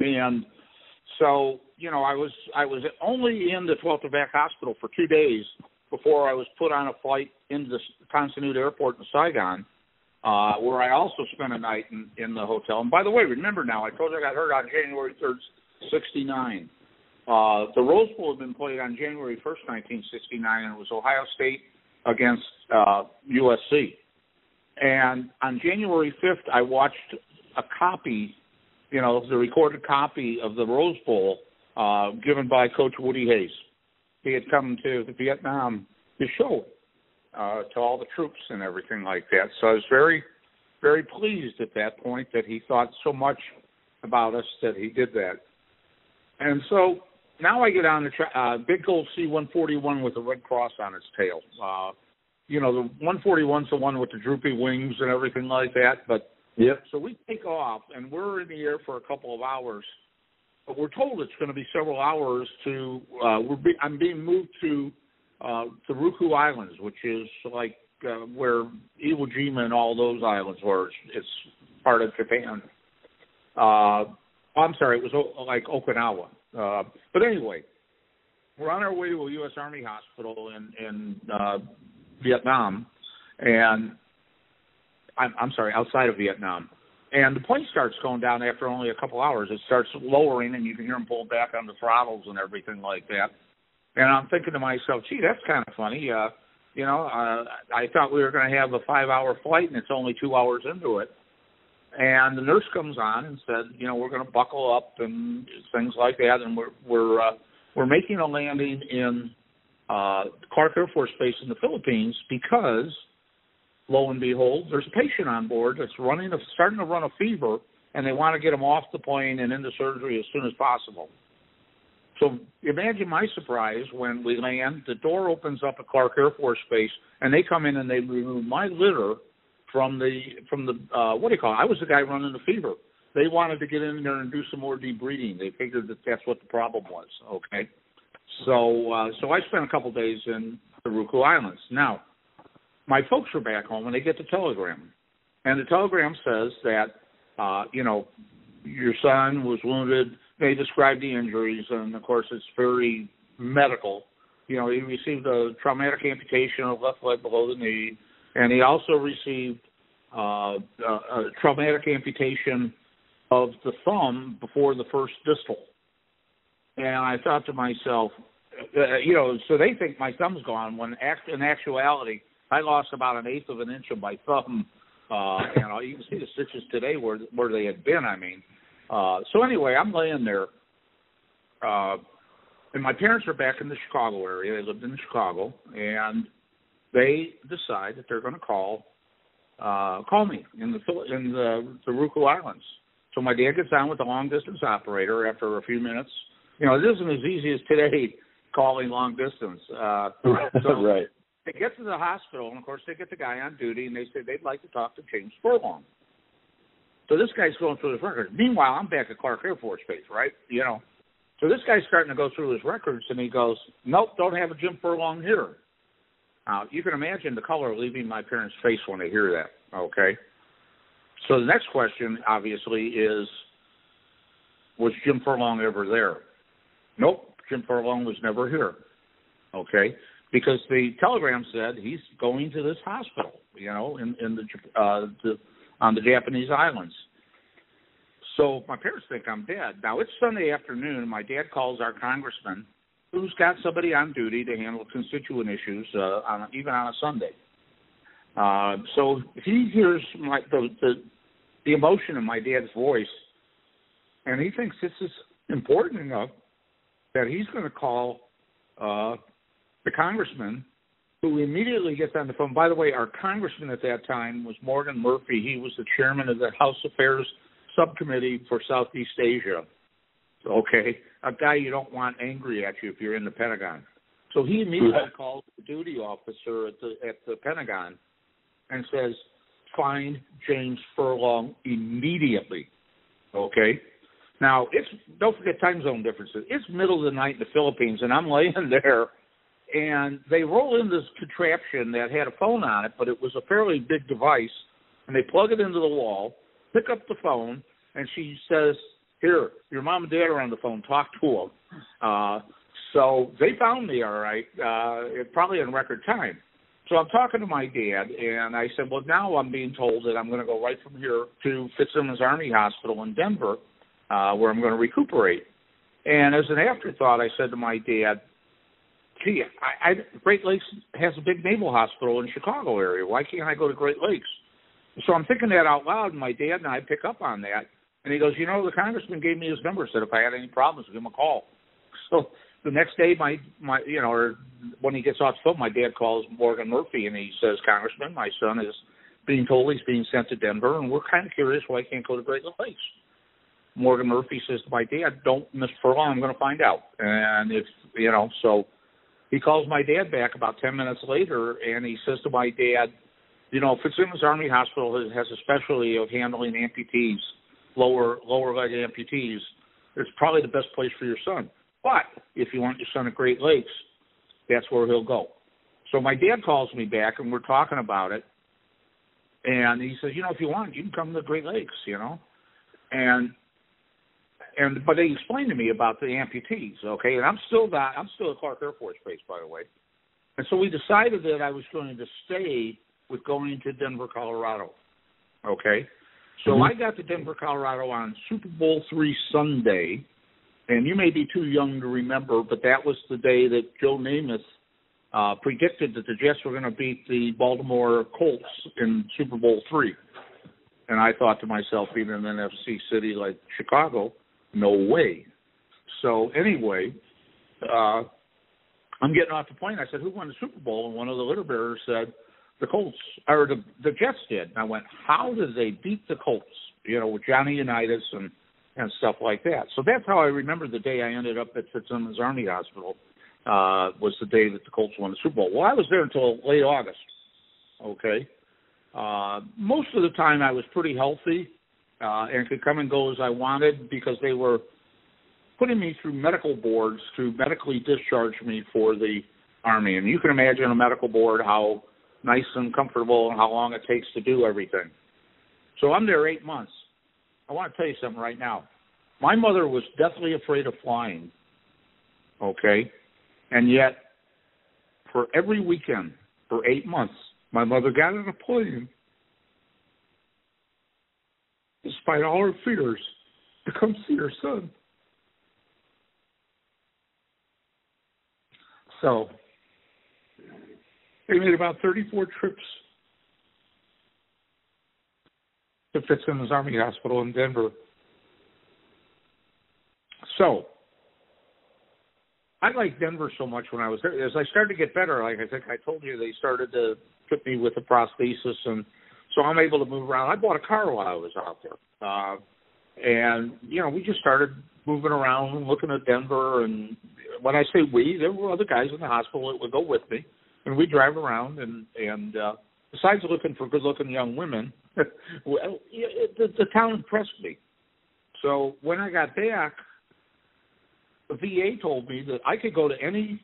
Speaker 3: and so, you know, I was I was only in the 12th Evac Hospital for two days before I was put on a flight into the Tan Son Nhut Airport in Saigon, uh, where I also spent a night in, in the hotel. And by the way, remember now, I told you I got hurt on January 3rd, 69. Uh, the Rose Bowl had been played on January 1st, 1969, and it was Ohio State against uh, USC. And on January 5th, I watched a copy you know, the recorded copy of the Rose Bowl uh, given by Coach Woody Hayes. He had come to Vietnam to show uh, to all the troops and everything like that. So I was very, very pleased at that point that he thought so much about us that he did that. And so now I get on the tra- uh, big gold C-141 with a red cross on its tail. Uh, you know, the 141's the one with the droopy wings and everything like that, but
Speaker 2: Yep.
Speaker 3: So we take off, and we're in the air for a couple of hours, but we're told it's going to be several hours to. Uh, we're be, I'm being moved to uh, the Ryukyu Islands, which is like uh, where Iwo Jima and all those islands were. It's, it's part of Japan. Uh, I'm sorry, it was o- like Okinawa. Uh, but anyway, we're on our way to a U.S. Army hospital in in uh, Vietnam, and I'm, I'm sorry, outside of Vietnam. And the plane starts going down after only a couple hours. It starts lowering, and you can hear them pull back on the throttles and everything like that. And I'm thinking to myself, gee, that's kind of funny. Uh, you know, uh, I thought we were going to have a five-hour flight, and it's only two hours into it. And the nurse comes on and said, you know, we're going to buckle up and things like that, and we're we're uh, we're making a landing in uh, Clark Air Force Base in the Philippines because lo and behold, there's a patient on board that's running, a, starting to run a fever, and they want to get him off the plane and into surgery as soon as possible. So imagine my surprise when we land. The door opens up at Clark Air Force Base, and they come in and they remove my litter from the from the uh, what do you call it? I was the guy running the fever. They wanted to get in there and do some more debriding. They figured that that's what the problem was. Okay, so uh, so I spent a couple days in the Ryukyu Islands. Now my folks are back home and they get the telegram, and the telegram says that uh, you know your son was wounded. They describe the injuries, and of course it's very medical. You know, he received a traumatic amputation of left leg below the knee, and he also received uh, a, a traumatic amputation of the thumb before the first distal. And I thought to myself, uh, you know, so they think my thumb's gone when act, in actuality I lost about an eighth of an inch of my thumb. Uh, you know, you can see the stitches today where where they had been. I mean, Uh, so anyway, I'm laying there, uh, and my parents are back in the Chicago area. They lived in Chicago, and they decide that they're going to call uh, call me in the in the the Ryukyu Islands. So my dad gets on with the long distance operator after a few minutes. You know, it isn't as easy as today calling long distance. Uh, so
Speaker 2: right.
Speaker 3: They get to the hospital, and of course, they get the guy on duty, and they say they'd like to talk to James Furlong. So this guy's going through his records. Meanwhile, I'm back at Clark Air Force Base, right? You know. So this guy's starting to go through his records, and he goes, "Nope, don't have a Jim Furlong here." Now you can imagine the color leaving my parents' face when they hear that. Okay. So the next question, obviously, is, was Jim Furlong ever there? Nope, Jim Furlong was never here. Okay, because the telegram said he's going to this hospital, you know, in in the uh, the on the Japanese islands. So my parents think I'm dead. Now it's Sunday afternoon. My dad calls our congressman, who's got somebody on duty to handle constituent issues, uh, on even on a Sunday. Uh, so he hears my the, the the emotion in my dad's voice, and he thinks this is important enough that he's going to call uh, the congressman, who immediately gets on the phone. By the way, our congressman at that time was Morgan Murphy. He was the chairman of the House Affairs Subcommittee for Southeast Asia. Okay, a guy you don't want angry at you if you're in the Pentagon. So he immediately calls the duty officer at the at the Pentagon and says, "Find James Furlong immediately." Okay. Now it's don't forget time zone differences. It's middle of the night in the Philippines, and I'm laying there and they roll in this contraption that had a phone on it, but it was a fairly big device, and they plug it into the wall, pick up the phone, and she says, "Here, your mom and dad are on the phone. Talk to them." Uh, so they found me all right, uh, probably in record time. So I'm talking to my dad, and I said, "Well, now I'm being told that I'm going to go right from here to Fitzsimmons Army Hospital in Denver, uh, where I'm going to recuperate." And as an afterthought, I said to my dad, gee, I, I, Great Lakes has a big naval hospital in Chicago area. Why can't I go to Great Lakes? So I'm thinking that out loud, and my dad and I pick up on that. And he goes, you know, the congressman gave me his number, said if I had any problems, give him a call. So the next day, my my, you know, or when he gets off the phone, my dad calls Morgan Murphy, and he says, Congressman, my son is being told he's being sent to Denver, and we're kind of curious why he can't go to Great Lakes. Morgan Murphy says to my dad, "Don't miss Furlong. I'm going to find out." And if you know, so he calls my dad back about 10 minutes later and he says to my dad, you know, Fitzsimmons Army Hospital has a specialty of handling amputees, lower lower leg amputees. It's probably the best place for your son. But if you want your son at Great Lakes, that's where he'll go. So my dad calls me back and we're talking about it. And he says, you know, if you want, you can come to Great Lakes, you know. And and but they explained to me about the amputees, okay, and I'm still not I'm still at Clark Air Force Base, by the way, and so we decided that I was going to stay with going to Denver, Colorado, okay. So mm-hmm. I got to Denver, Colorado on Super Bowl three Sunday, and you may be too young to remember, but that was the day that Joe Namath uh, predicted that the Jets were going to beat the Baltimore Colts in Super Bowl three. And I thought to myself, even in an NFC city like Chicago, no way. So anyway, uh, I'm getting off the plane. I said, "Who won the Super Bowl?" And one of the litter bearers said, "The Colts or the the Jets did." And I went, "How did they beat the Colts?" You know, with Johnny Unitas and and stuff like that. So that's how I remember the day I ended up at Fitzsimmons Army Hospital. Uh, was the day that the Colts won the Super Bowl. Well, I was there until late August. Okay. Uh, most of the time I was pretty healthy uh, and could come and go as I wanted because they were putting me through medical boards to medically discharge me for the Army. And you can imagine a medical board how nice and comfortable and how long it takes to do everything. So I'm there eight months. I want to tell you something right now. My mother was deathly afraid of flying. Okay? And yet, for every weekend, for eight months, my mother got on a plane despite all her fears, to come see her son. So they made about 34 trips to Fitzsimmons Army Hospital in Denver. So I liked Denver so much when I was there. As I started to get better, like I think I told you, they started to put me with a prosthesis, and so I'm able to move around. I bought a car while I was out there, uh, and you know, we just started moving around, looking at Denver. And when I say we, there were other guys in the hospital that would go with me, and we drive around. And and uh, besides looking for good-looking young women, well, it, the, the town impressed me. So when I got back the VA told me that I could go to any,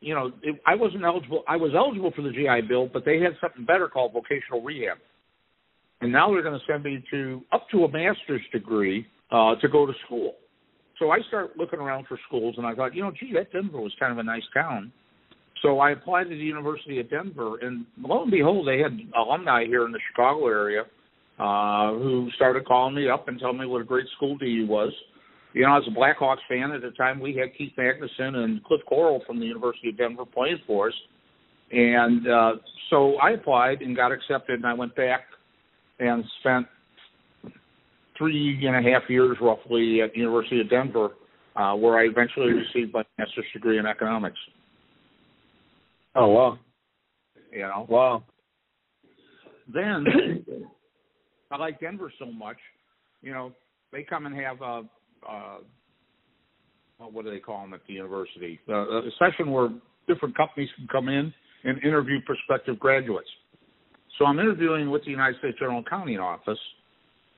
Speaker 3: you know, it, I wasn't eligible. I was eligible for the GI Bill, but they had something better called vocational rehab, and now they're going to send me to up to a master's degree uh, to go to school. So I start looking around for schools, and I thought, you know, gee, that Denver was kind of a nice town. So I applied to the University of Denver, and lo and behold, they had alumni here in the Chicago area uh, who started calling me up and telling me what a great school DU was you know, as a Blackhawks fan at the time, we had Keith Magnuson and Cliff Koroll from the University of Denver playing for us. And uh, so I applied and got accepted, and I went back and spent three and a half years roughly at the University of Denver, uh, where I eventually received my master's degree in economics.
Speaker 2: Oh wow!
Speaker 3: You know,
Speaker 2: wow.
Speaker 3: Then I like Denver so much, you know, they come and have a uh, what do they call them at the university? Uh, a session where different companies can come in and interview prospective graduates. So I'm interviewing with the United States General Accounting Office.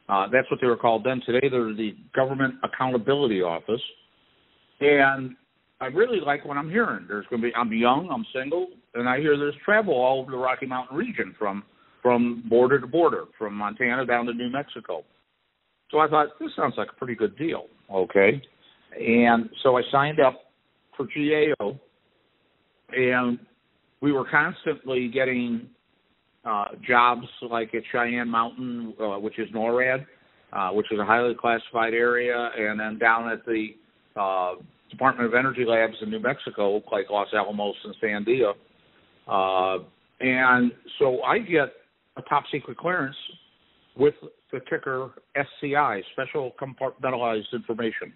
Speaker 3: Uh, that's what they were called then. Today they're the Government Accountability Office. And I really like what I'm hearing. There's going to be. I'm young. I'm single, and I hear there's travel all over the Rocky Mountain region from from border to border, from Montana down to New Mexico. So I thought this sounds like a pretty good deal. Okay, and so I signed up for GAO, and we were constantly getting uh, jobs like at Cheyenne Mountain, uh, which is NORAD, uh, which is a highly classified area, and then down at the uh, Department of Energy labs in New Mexico, like Los Alamos and Sandia. Uh, and so I get a top secret clearance with the kicker SCI, Special Compartmentalized Information,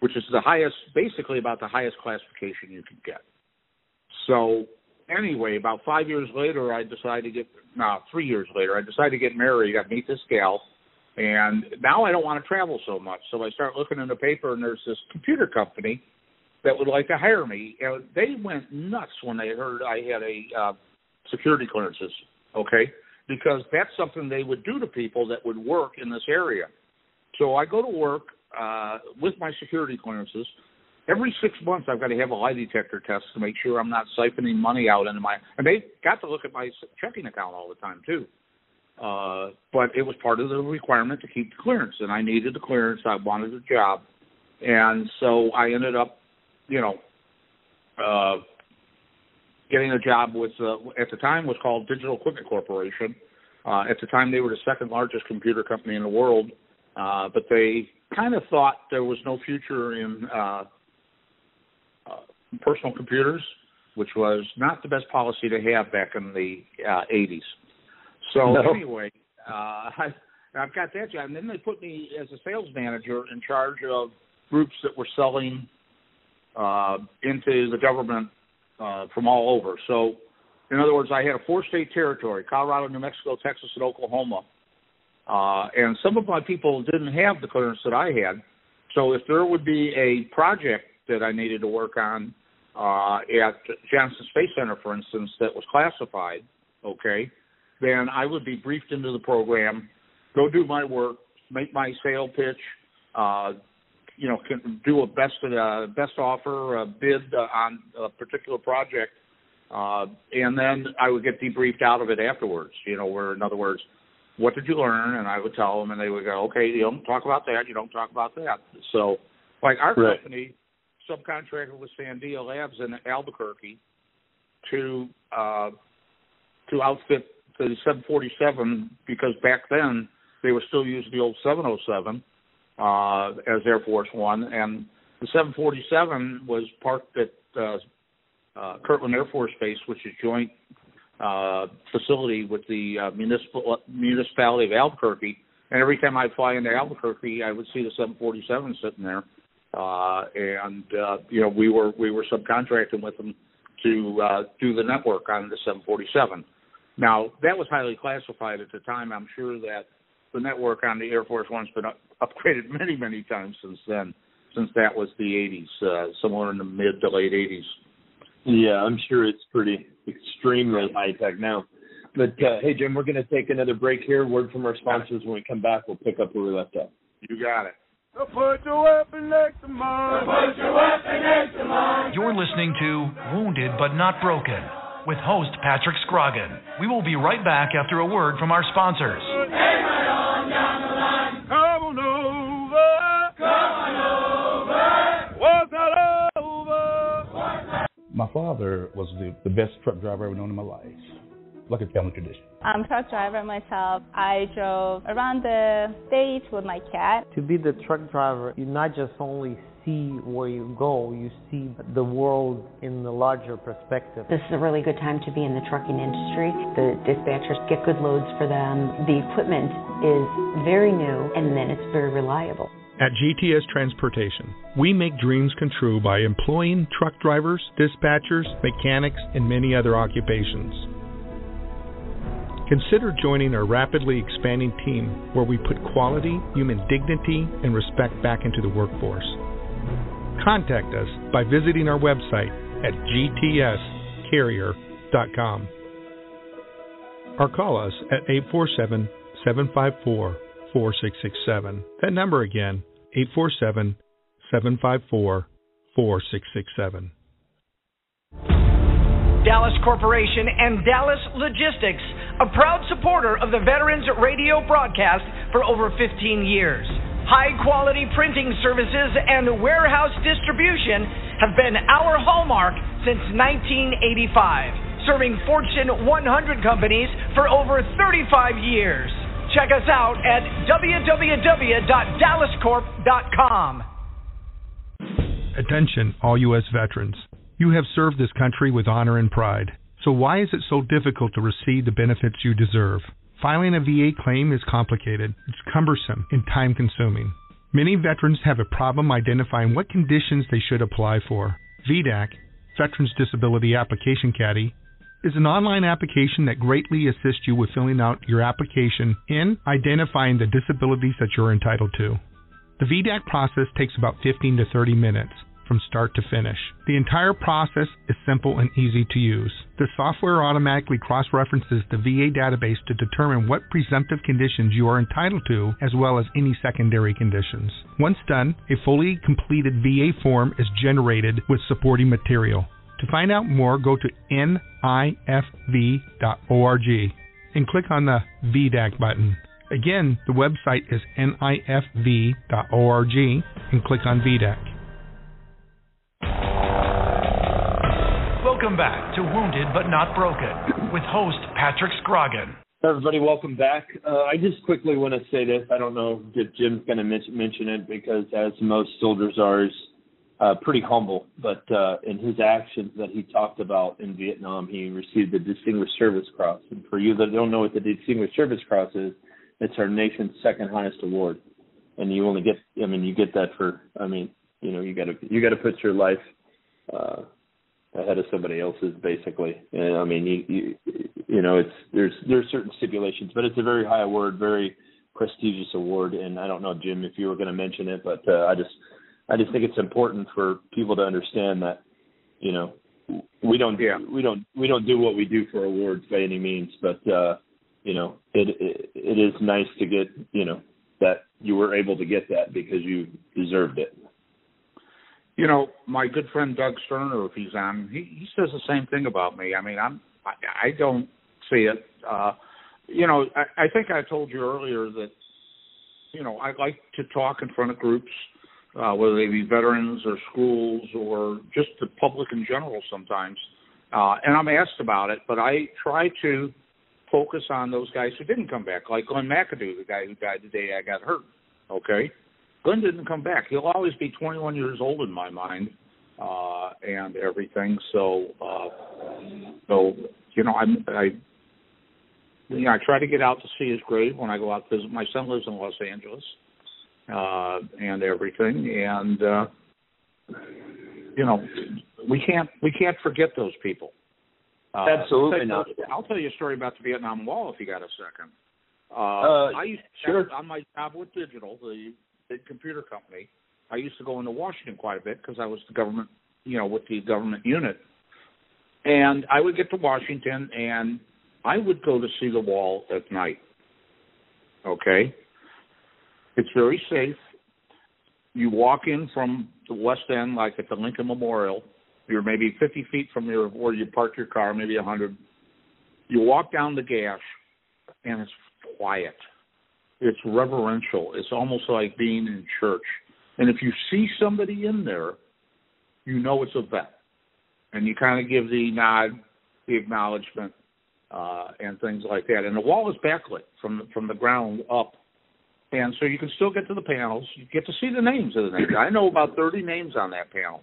Speaker 3: which is the highest, basically about the highest classification you can get. So anyway, about five years later, I decided to get, no, three years later, I decided to get married. I meet this gal, and now I don't want to travel so much. So I start looking in the paper, and there's this computer company that would like to hire me. And they went nuts when they heard I had a uh, security clearances. Okay, because that's something they would do to people that would work in this area. So I go to work uh, with my security clearances. Every six months, I've got to have a lie detector test to make sure I'm not siphoning money out into my. And they got to look at my checking account all the time too. Uh, but it was part of the requirement to keep the clearance, and I needed the clearance. I wanted a job, and so I ended up, you know, uh, getting a job with uh, at the time was called Digital Equipment Corporation. Uh, at the time, they were the second largest computer company in the world, uh, but they kind of thought there was no future in uh, uh, personal computers, which was not the best policy to have back in the uh, 80s. So no. anyway, uh, I, I've got that job, and then they put me as a sales manager in charge of groups that were selling uh, into the government uh, from all over. So, in other words, I had a four-state territory: Colorado, New Mexico, Texas, and Oklahoma. Uh, and some of my people didn't have the clearance that I had. So, if there would be a project that I needed to work on uh, at Johnson Space Center, for instance, that was classified, okay, then I would be briefed into the program, go do my work, make my sale pitch, uh, you know can do a best uh, best offer a bid uh, on a particular project, uh, and then I would get debriefed out of it afterwards. You know, where in other words, what did you learn? And I would tell them, and they would go, okay, you don't talk about that. You don't talk about that. So, like our right. company, subcontracted with Sandia Labs in Albuquerque to uh, to outfit the 747 because back then they were still using the old 707 uh, as Air Force One, and the 747 was parked at uh, uh, Kirtland Air Force Base, which is joint uh, facility with the uh, municipal municipality of Albuquerque. And every time I'd fly into Albuquerque, I would see the 747 sitting there. uh, and uh, you know we were we were subcontracting with them to uh, do the network on the 747. Now that was highly classified at the time. I'm sure that the network on the Air Force One's been upgraded many many times since then, since that was the 80s, uh, somewhere in the mid to late 80s.
Speaker 2: Yeah, I'm sure it's pretty extremely high tech now. But uh, hey, Jim, we're going to take another break here. Word from our sponsors. When we come back, we'll pick up where we left off.
Speaker 3: You got it.
Speaker 4: Put your weapon next to mine. Put your weapon next to mine.
Speaker 1: You're listening to Wounded but Not Broken with host Patrick Scroggin. We will be right back after a word from our sponsors.
Speaker 4: Hey,
Speaker 5: My father was the, the best truck driver I've ever known in my life like a family tradition.
Speaker 6: I'm a truck driver myself. I drove around the state with my cat.
Speaker 7: To be the truck driver, you not just only see where you go, you see the world in the larger perspective.
Speaker 8: This is a really good time to be in the trucking industry. The dispatchers get good loads for them. The equipment is very new and then it's very reliable.
Speaker 9: At GTS Transportation, we make dreams come true by employing truck drivers, dispatchers, mechanics, and many other occupations. Consider joining our rapidly expanding team where we put quality, human dignity, and respect back into the workforce. Contact us by visiting our website at gtscarrier.com or call us at 847 754 4667. That number again, 847 754 4667.
Speaker 10: Dallas Corporation and Dallas Logistics a proud supporter of the Veterans Radio broadcast for over 15 years. High quality printing services and warehouse distribution have been our hallmark since 1985, serving Fortune 100 companies for over 35 years. Check us out at www.dallascorp.com.
Speaker 9: Attention, all U.S. veterans. You have served this country with honor and pride. So why is it so difficult to receive the benefits you deserve? Filing a VA claim is complicated, it's cumbersome, and time consuming. Many veterans have a problem identifying what conditions they should apply for. VDAC, Veterans Disability Application Caddy, is an online application that greatly assists you with filling out your application and identifying the disabilities that you're entitled to. The VDAC process takes about 15 to 30 minutes from start to finish. The entire process is simple and easy to use. The software automatically cross references the VA database to determine what presumptive conditions you are entitled to, as well as any secondary conditions. Once done, a fully completed VA form is generated with supporting material. To find out more, go to nifv.org and click on the VDAC button. Again, the website is nifv.org and click on VDAC.
Speaker 1: Welcome back to Wounded but Not Broken with host Patrick Scroggin.
Speaker 2: Everybody, welcome back. Uh, I just quickly want to say this. I don't know if Jim's going to mention, mention it because, as most soldiers are, is uh, pretty humble. But uh, in his actions that he talked about in Vietnam, he received the Distinguished Service Cross. And for you that don't know what the Distinguished Service Cross is, it's our nation's second highest award. And you only get, I mean, you get that for, I mean, you know, you got to you got to put your life uh, ahead of somebody else's basically. And I mean, you, you you know, it's there's there's certain stipulations, but it's a very high award, very prestigious award. And I don't know, Jim, if you were going to mention it, but uh, I just I just think it's important for people to understand that you know we don't yeah. we don't we don't do what we do for awards by any means, but uh, you know it, it it is nice to get you know that you were able to get that because you deserved it.
Speaker 3: You know, my good friend Doug Sterner, if he's on, he, he says the same thing about me. I mean, I'm I, I don't see it. Uh, you know, I, I think I told you earlier that you know I like to talk in front of groups, uh, whether they be veterans or schools or just the public in general sometimes. Uh, and I'm asked about it, but I try to focus on those guys who didn't come back, like Glenn McAdoo, the guy who died the day I got hurt. Okay, Glenn didn't come back. He'll always be 21 years old in my mind, uh, and everything. So, uh, so you know, I'm, I, you know, I try to get out to see his grave when I go out to visit. My son lives in Los Angeles, and everything, and uh, you know, we can't we can't forget those people.
Speaker 2: Uh, Absolutely
Speaker 3: I'll
Speaker 2: not.
Speaker 3: I'll tell you a story about the Vietnam Wall if you got a second. Uh,
Speaker 2: uh,
Speaker 3: I used to,
Speaker 2: sure.
Speaker 3: on my job with Digital, the big computer company. I used to go into Washington quite a bit because I was the government, you know, with the government unit. And I would get to Washington and I would go to see the wall at night. Okay? It's very safe. You walk in from the west end, like at the Lincoln Memorial. You're maybe 50 feet from your where you park your car, maybe 100. You walk down the gash, and it's quiet. It's reverential. It's almost like being in church. And if you see somebody in there, you know it's a vet, and you kind of give the nod, the acknowledgement, uh, and things like that. And the wall is backlit from from the ground up, and so you can still get to the panels. You get to see the names of the names. I know about 30 names on that panel,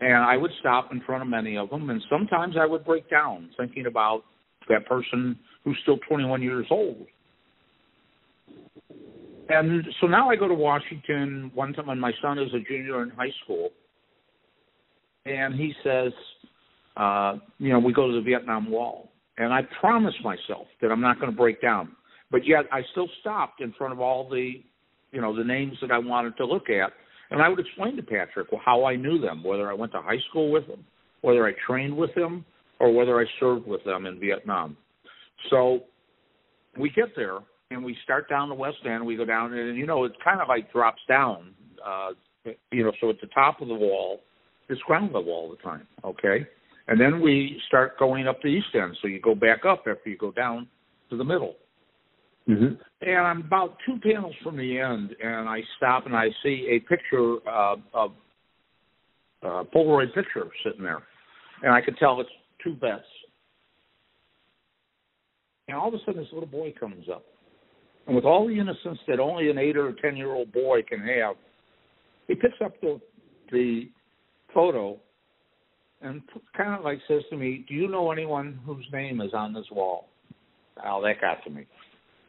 Speaker 3: and I would stop in front of many of them, and sometimes I would break down thinking about that person who's still 21 years old. And so now I go to Washington one time when my son is a junior in high school, and he says, uh, you know, we go to the Vietnam Wall. And I promised myself that I'm not going to break down. But yet I still stopped in front of all the, you know, the names that I wanted to look at. And I would explain to Patrick how I knew them, whether I went to high school with them, whether I trained with them, or whether I served with them in Vietnam. So we get there and we start down the west end. We go down and you know it kind of like drops down, uh, you know. So at the top of the wall, it's ground level all the time. Okay, and then we start going up the east end. So you go back up after you go down to the middle.
Speaker 2: Mm-hmm.
Speaker 3: And I'm about two panels from the end, and I stop and I see a picture uh, of a Polaroid picture sitting there, and I could tell it's two vets. And all of a sudden, this little boy comes up, and with all the innocence that only an eight or ten year old boy can have, he picks up the the photo and kind of like says to me, "Do you know anyone whose name is on this wall?" Oh, that got to me.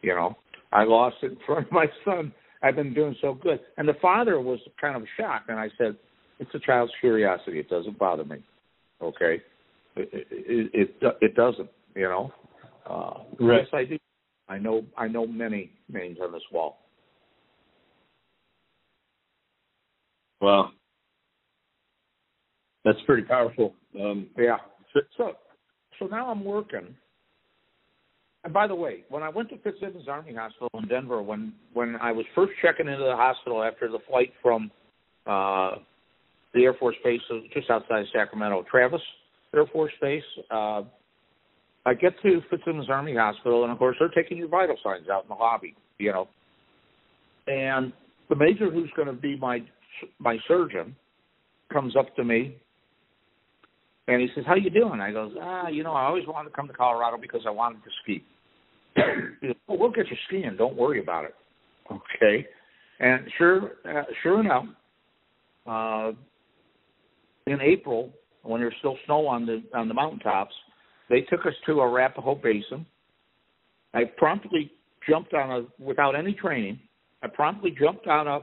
Speaker 3: You know, I lost it in front of my son. I've been doing so good, and the father was kind of shocked. And I said, "It's a child's curiosity. It doesn't bother me. Okay, it it it, it doesn't. You know, uh,
Speaker 2: right.
Speaker 3: yes, I do. I know I know many names on this wall.
Speaker 2: Wow. That's pretty powerful. Um,
Speaker 3: yeah. So, so now I'm working. And by the way, when I went to Fitzsimmons Army Hospital in Denver, when when I was first checking into the hospital after the flight from uh, the Air Force Base just outside Sacramento, Travis Air Force Base, uh, I get to Fitzsimmons Army Hospital, and of course they're taking your vital signs out in the lobby, you know. And the major who's going to be my my surgeon comes up to me and he says, "How you doing?" I goes, "Ah, you know, I always wanted to come to Colorado because I wanted to ski." He goes, "Well, we'll get you skiing. Don't worry about it." Okay, and sure, uh, sure enough, uh, in April when there's still snow on the on the mountaintops, they took us to Arapahoe Basin. I promptly jumped on a without any training. I promptly jumped on a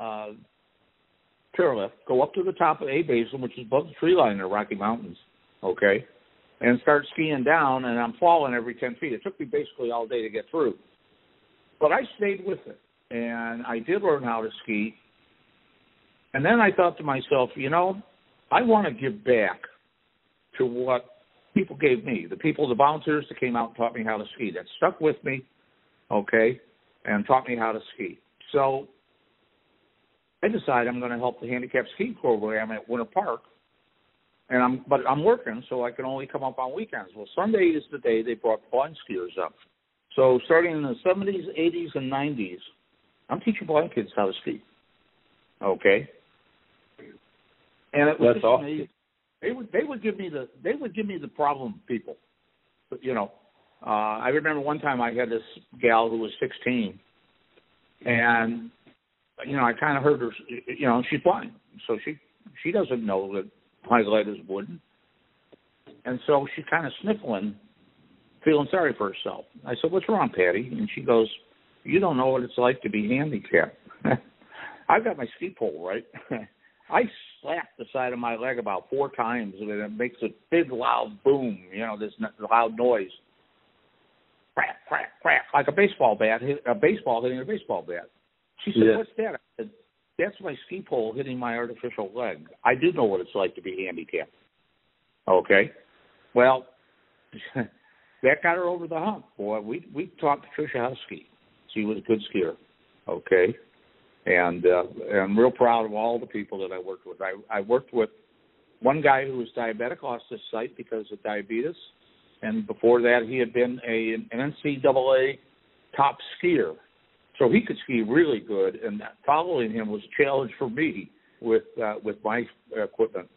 Speaker 3: uh, chairlift, go up to the top of A Basin, which is above the tree line in the Rocky Mountains, okay, and start skiing down, and I'm falling every 10 feet. It took me basically all day to get through. But I stayed with it, and I did learn how to ski. And then I thought to myself, you know, I want to give back to what people gave me, the people, the volunteers that came out and taught me how to ski. That stuck with me, okay, and taught me how to ski. So I decided I'm going to help the handicap ski program at Winter Park, and I'm but I'm working, so I can only come up on weekends. Well, Sunday is the day they brought blind skiers up. So starting in the 70s, 80s, and 90s, I'm teaching blind kids how to ski. Okay. And it was
Speaker 2: That's awesome.
Speaker 3: Me, they would they would give me the they would give me the problem people. But, you know, uh, I remember one time I had this gal who was 16, and you know, I kind of heard her, you know, she's blind, so she she doesn't know that highlight is wooden, and so she's kind of sniffling, feeling sorry for herself. I said, "What's wrong, Patty?" And she goes, "You don't know what it's like to be handicapped." I've got my ski pole right. I slap the side of my leg about four times, and it makes a big loud boom. You know, this loud noise. Crack, crack, crack, like a baseball bat, hit, a baseball hitting a baseball bat. She said,
Speaker 2: yeah.
Speaker 3: "What's that?" I said, "That's my ski pole hitting my artificial leg. I do know what it's like to be handicapped." Okay, well, that got her over the hump. Boy, we we taught Patricia how to ski. She was a good skier. Okay, and uh, I'm real proud of all the people that I worked with. I, I worked with one guy who was diabetic, lost his sight because of diabetes, and before that he had been a an NCAA top skier, so he could ski really good. And following him was a challenge for me with uh, with my equipment.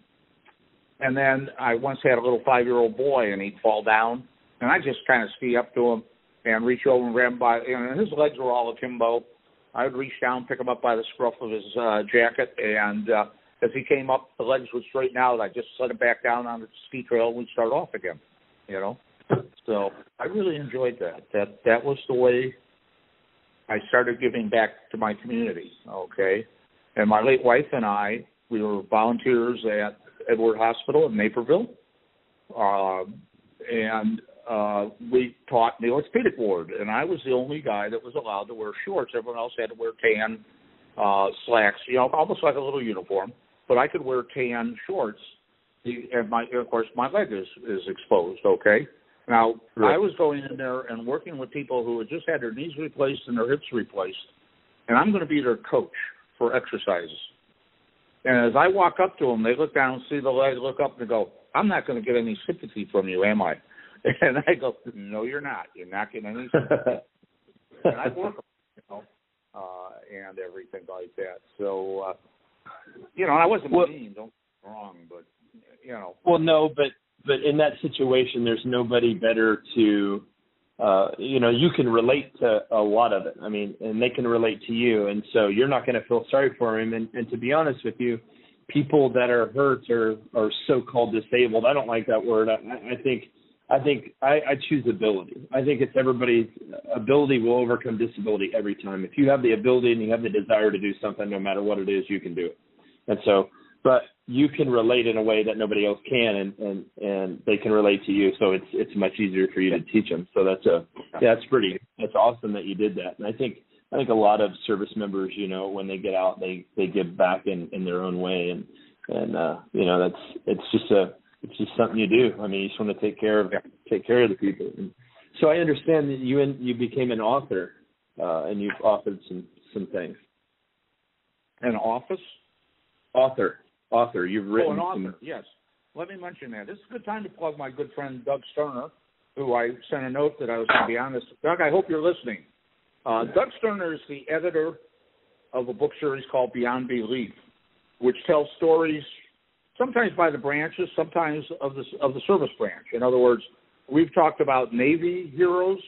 Speaker 3: And then I once had a little five year old boy, and he'd fall down, and I just kind of ski up to him and reach over and grab by, and his legs were all akimbo I would reach down, pick him up by the scruff of his uh, jacket, and uh, as he came up, the legs would straighten out. I just set him back down on the ski trail, and we'd start off again. You know, so I really enjoyed that. That that was the way I started giving back to my community. Okay, and my late wife and I, we were volunteers at Edward Hospital in Naperville, uh, and uh, we taught the orthopedic ward, and I was the only guy that was allowed to wear shorts. Everyone else had to wear tan uh, slacks, you know, almost like a little uniform. But I could wear tan shorts, and my, of course, my leg is is exposed. Okay. Now right. I was going in there and working with people who had just had their knees replaced and their hips replaced, and I'm going to be their coach for exercises. And as I walk up to them, they look down, see the leg, look up, and go, "I'm not going to get any sympathy from you, am I?" And I go, no, you're not. You're not getting any. and I work, you know, uh, and everything like that. So, uh, you know, I wasn't well, mean. Don't get wrong, but you know.
Speaker 2: Well, no, but but in that situation, there's nobody better to. Uh, you know, you can relate to a lot of it. I mean, and they can relate to you, and so you're not going to feel sorry for him. And, and to be honest with you, people that are hurt or are so-called disabled, I don't like that word. I, I think I think I, I choose ability. I think it's everybody's ability will overcome disability every time. If you have the ability and you have the desire to do something, no matter what it is, you can do it. And so, but you can relate in a way that nobody else can, and and and they can relate to you. So it's it's much easier for you to teach them. So that's a yeah, that's pretty that's awesome that you did that. And I think I think a lot of service members, you know, when they get out, they they give back in in their own way, and and uh, you know that's it's just a it's just something you do. I mean, you just want to take care of take care of the people. And so I understand that you and you became an author, uh, and you've authored some some things.
Speaker 3: An office.
Speaker 2: Author, author. You've written.
Speaker 3: Oh, an author.
Speaker 2: Some...
Speaker 3: Yes. Let me mention that. This is a good time to plug my good friend Doug Sterner, who I sent a note that I was going to be honest. Doug, I hope you're listening. Uh, Doug Sterner is the editor of a book series called Beyond Belief, which tells stories sometimes by the branches, sometimes of the of the service branch. In other words, we've talked about Navy heroes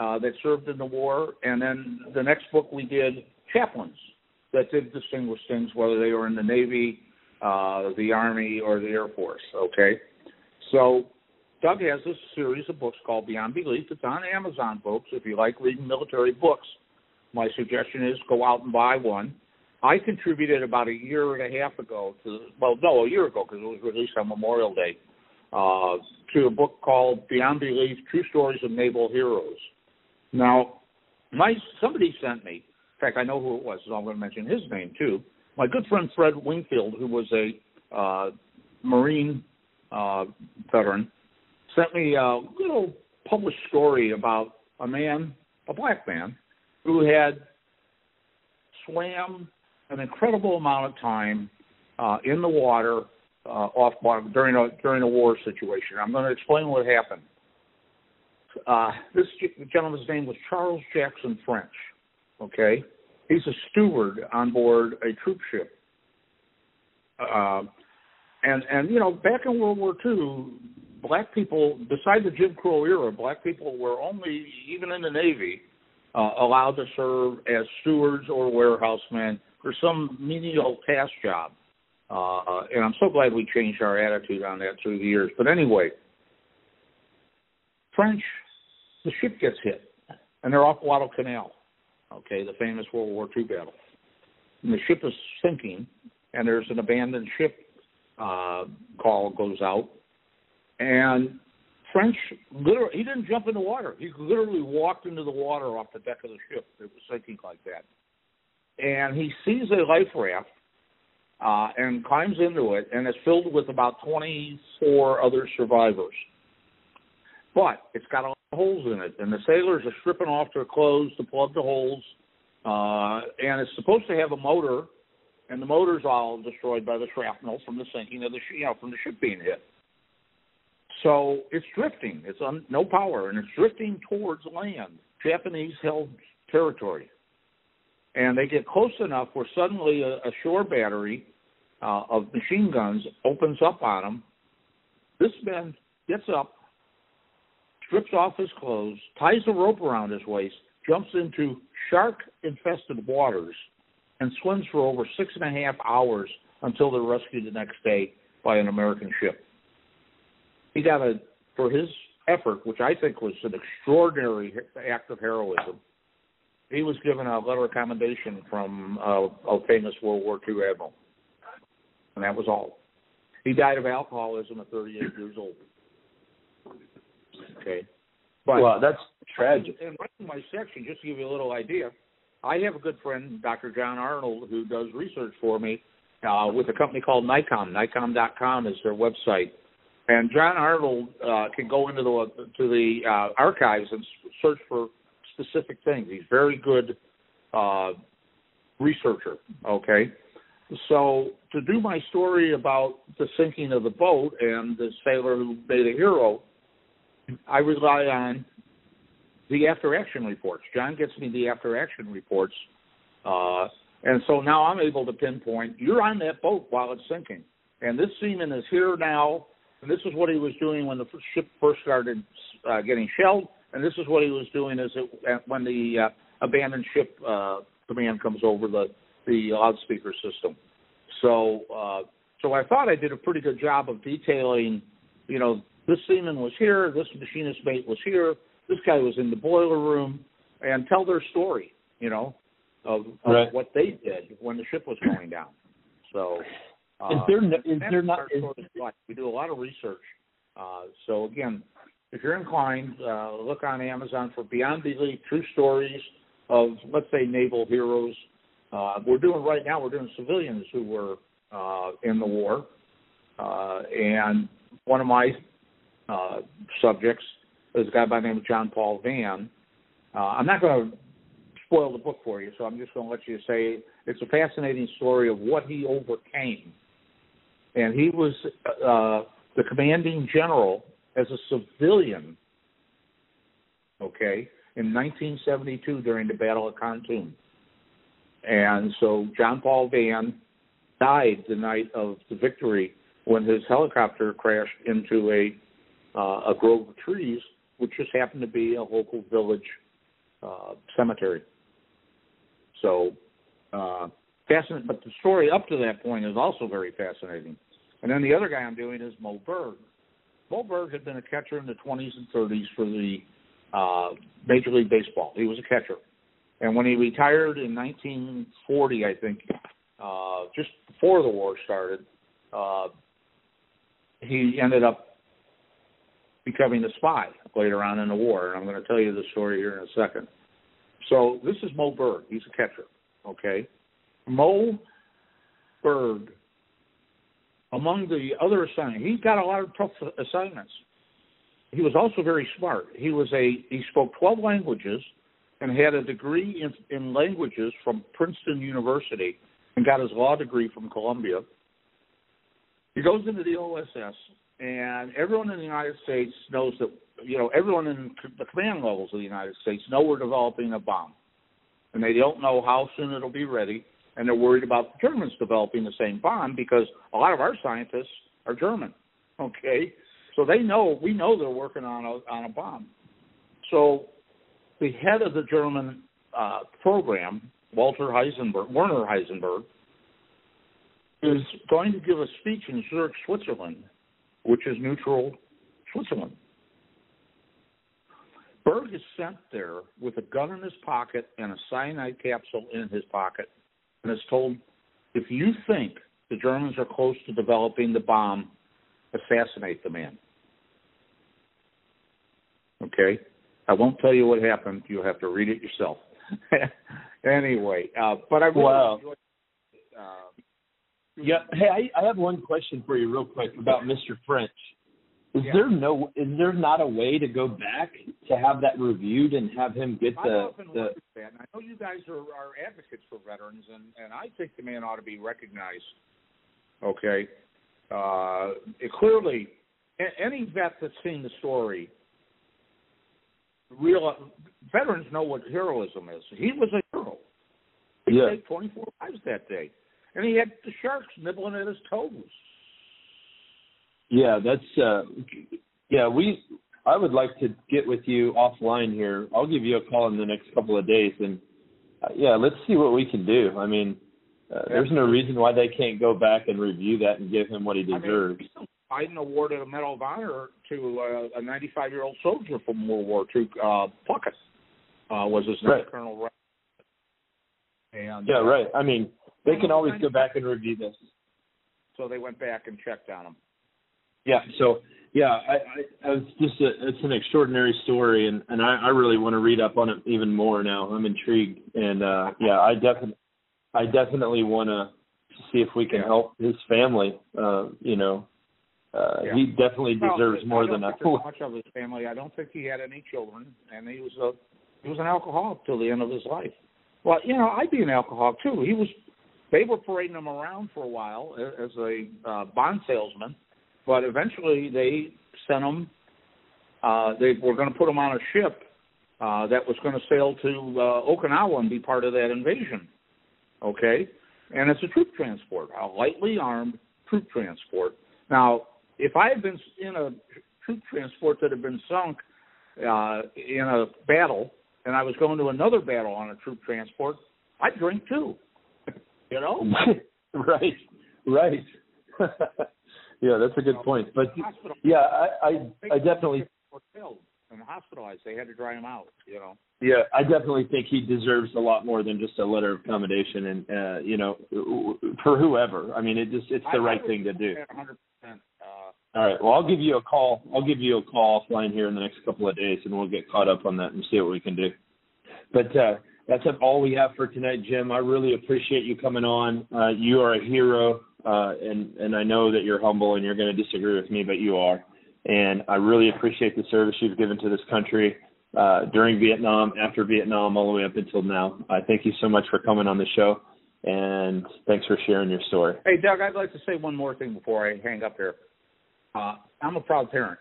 Speaker 3: uh, that served in the war, and then the next book we did chaplains that did distinguish things, whether they were in the Navy, uh, the Army, or the Air Force. Okay, so Doug has this series of books called Beyond Belief. It's on Amazon, folks. If you like reading military books, my suggestion is go out and buy one. I contributed about a year and a half ago to well, no, a year ago because it was released on Memorial Day uh, to a book called Beyond Belief: True Stories of Naval Heroes. Now, my somebody sent me. In fact, I know who it was, so I'm going to mention his name too. My good friend Fred Wingfield, who was a uh, Marine uh, veteran, sent me a little published story about a man, a black man, who had swam an incredible amount of time uh, in the water uh, off during a during a war situation. I'm going to explain what happened. Uh, this gentleman's name was Charles Jackson French. Okay, he's a steward on board a troop ship. Uh, and and you know back in World War II, black people, besides the Jim Crow era, black people were only even in the Navy uh, allowed to serve as stewards or warehousemen for some menial task job. Uh, and I'm so glad we changed our attitude on that through the years. But anyway, French, the ship gets hit, and they're off Guadalcanal. Okay, the famous World War II battle. and the ship is sinking, and there's an abandoned ship uh, call goes out, and French literally he didn't jump in the water. He literally walked into the water off the deck of the ship. It was sinking like that, and he sees a life raft uh, and climbs into it, and it's filled with about 24 other survivors. But it's got a lot of holes in it, and the sailors are stripping off their clothes to plug the holes. Uh, and it's supposed to have a motor, and the motor's all destroyed by the shrapnel from the sinking of the sh- you know from the ship being hit. So it's drifting. It's on no power, and it's drifting towards land, Japanese-held territory. And they get close enough where suddenly a, a shore battery uh, of machine guns opens up on them. This man gets up, strips off his clothes, ties a rope around his waist, jumps into shark infested waters, and swims for over six and a half hours until they're rescued the next day by an American ship. He got a, for his effort, which I think was an extraordinary act of heroism, he was given a letter of commendation from a famous World War II admiral. And that was all. He died of alcoholism at 38 years old. Okay.
Speaker 2: But, wow, that's tragic.
Speaker 3: And in my section, just to give you a little idea, I have a good friend, Dr. John Arnold, who does research for me uh, with a company called NICOM. NICOM.com is their website. And John Arnold uh, can go into the to the uh, archives and search for specific things. He's very good uh, researcher. Okay, so to do my story about the sinking of the boat and the sailor who made a hero, I rely on the after action reports. John gets me the after action reports. Uh, and so now I'm able to pinpoint you're on that boat while it's sinking. And this seaman is here now, and this is what he was doing when the ship first started uh, getting shelled, and this is what he was doing as it, when the uh, abandoned ship uh, command comes over the, the loudspeaker system. So, uh, so I thought I did a pretty good job of detailing, you know, this seaman was here, this machinist mate was here, this guy was in the boiler room, and tell their story, you know, of, of right. what they did when the ship was going down. So, uh,
Speaker 2: is there no, is there not? Is,
Speaker 3: we do a lot of research. Uh, so again, if you're inclined, uh, look on Amazon for Beyond Belief: True Stories of, let's say, naval heroes. Uh, we're doing right now. We're doing civilians who were uh, in the war, uh, and one of my uh, subjects There's a guy by the name of John Paul Vann. Uh, I'm not going to spoil the book for you, so I'm just going to let you say it's a fascinating story of what he overcame. And he was uh, the commanding general as a civilian, okay, in 1972 during the Battle of Kontum. And so John Paul Vann died the night of the victory when his helicopter crashed into a uh, a grove of trees, which just happened to be a local village uh, cemetery. So uh, fascinating, but the story up to that point is also very fascinating. And then the other guy I'm doing is Moe Berg. Moe Berg had been a catcher in the 20s and 30s for the uh, Major League Baseball. He was a catcher, and when he retired in 1940, I think, uh, just before the war started, uh, he ended up becoming a spy later on in the war. And I'm going to tell you the story here in a second. So this is Moe Berg. He's a catcher. Okay. Moe Berg, among the other assignments, he got a lot of tough assignments. He was also very smart. He was a he spoke 12 languages and had a degree in, in languages from Princeton University and got his law degree from Columbia. He goes into the OSS and everyone in the United States knows that you know everyone in the command levels of the United States know we're developing a bomb, and they don't know how soon it'll be ready, and they're worried about the Germans developing the same bomb because a lot of our scientists are German. Okay, so they know we know they're working on a on a bomb. So the head of the German uh, program, Walter Heisenberg, Werner Heisenberg, is going to give a speech in Zurich, Switzerland which is neutral Switzerland. Berg is sent there with a gun in his pocket and a cyanide capsule in his pocket and is told, if you think the Germans are close to developing the bomb, assassinate the man. Okay? I won't tell you what happened. You'll have to read it yourself. anyway, uh, but I really
Speaker 2: wow.
Speaker 3: enjoyed. Uh,
Speaker 2: yeah. Hey, I, I have one question for you, real quick, about Mr. French. Is
Speaker 3: Yeah.
Speaker 2: there no? Is there not a way to go back to have that reviewed and have him get
Speaker 3: I
Speaker 2: the
Speaker 3: often
Speaker 2: the?
Speaker 3: that, and I know you guys are, are advocates for veterans, and, and I think the man ought to be recognized. Okay, uh, it clearly, a- any vet that's seen the story, real veterans know what heroism is. He was a hero. He
Speaker 2: Yeah.
Speaker 3: saved 24 lives that day, and he had the sharks nibbling at his toes.
Speaker 2: Yeah, that's uh yeah, we I would like to get with you offline here. I'll give you a call in the next couple of days and uh, yeah, let's see what we can do. I mean, uh, there's no reason why they can't go back and review that and give him what he deserves.
Speaker 3: Biden awarded a Medal of Honor to uh, a 95 year old soldier from World War II. Uh, Puckett uh, was his name,
Speaker 2: Right.
Speaker 3: Colonel. Ra- And
Speaker 2: yeah,
Speaker 3: uh,
Speaker 2: right. I mean, they can always go back and review this.
Speaker 3: So they went back and checked on him.
Speaker 2: Yeah, so yeah, I, I, it's just a, it's an extraordinary story, and and I, I really want to read up on it even more now. I'm intrigued, and uh yeah, I definitely I definitely want to see if we can
Speaker 3: Yeah.
Speaker 2: help his family. Uh, you know, uh,
Speaker 3: Yeah.
Speaker 2: he definitely
Speaker 3: Well,
Speaker 2: deserves more
Speaker 3: I don't
Speaker 2: than a.
Speaker 3: think there's much of his family. I don't think he had any children, and he was a he was an alcoholic till the end of his life. Well, you know, I'd be an alcoholic too. He was. They were parading him around for a while as a uh, bond salesman, but eventually they sent him. Uh, they were going to put him on a ship uh, that was going to sail to uh, Okinawa and be part of that invasion. Okay, and it's a troop transport, a lightly armed troop transport. Now, if I had been in a troop transport that had been sunk uh, in a battle, and I was going to another battle on a troop transport, I'd drink too. You know?
Speaker 2: right, right. yeah, that's a good point. But yeah, I I, I definitely
Speaker 3: Were killed and hospitalized. They had to dry him out. You know.
Speaker 2: Yeah, I definitely think he deserves a lot more than just a letter of commendation, and uh, you know, for whoever. I mean, it just it's the
Speaker 3: I- I
Speaker 2: right
Speaker 3: would
Speaker 2: thing to do.
Speaker 3: 100%. Uh,
Speaker 2: All right. Well, I'll give you a call. I'll give you a call offline here in the next couple of days, and we'll get caught up on that and see what we can do. But uh, that's all we have for tonight, Jim. I really appreciate you coming on. Uh, you are a hero, uh, and and I know that you're humble and you're going to disagree with me, but you are. And I really appreciate the service you've given to this country uh, during Vietnam, after Vietnam, all the way up until now. I thank you so much for coming on the show, and thanks for sharing your story.
Speaker 3: Hey, Doug, I'd like to say one more thing before I hang up here. Uh, I'm a proud parent.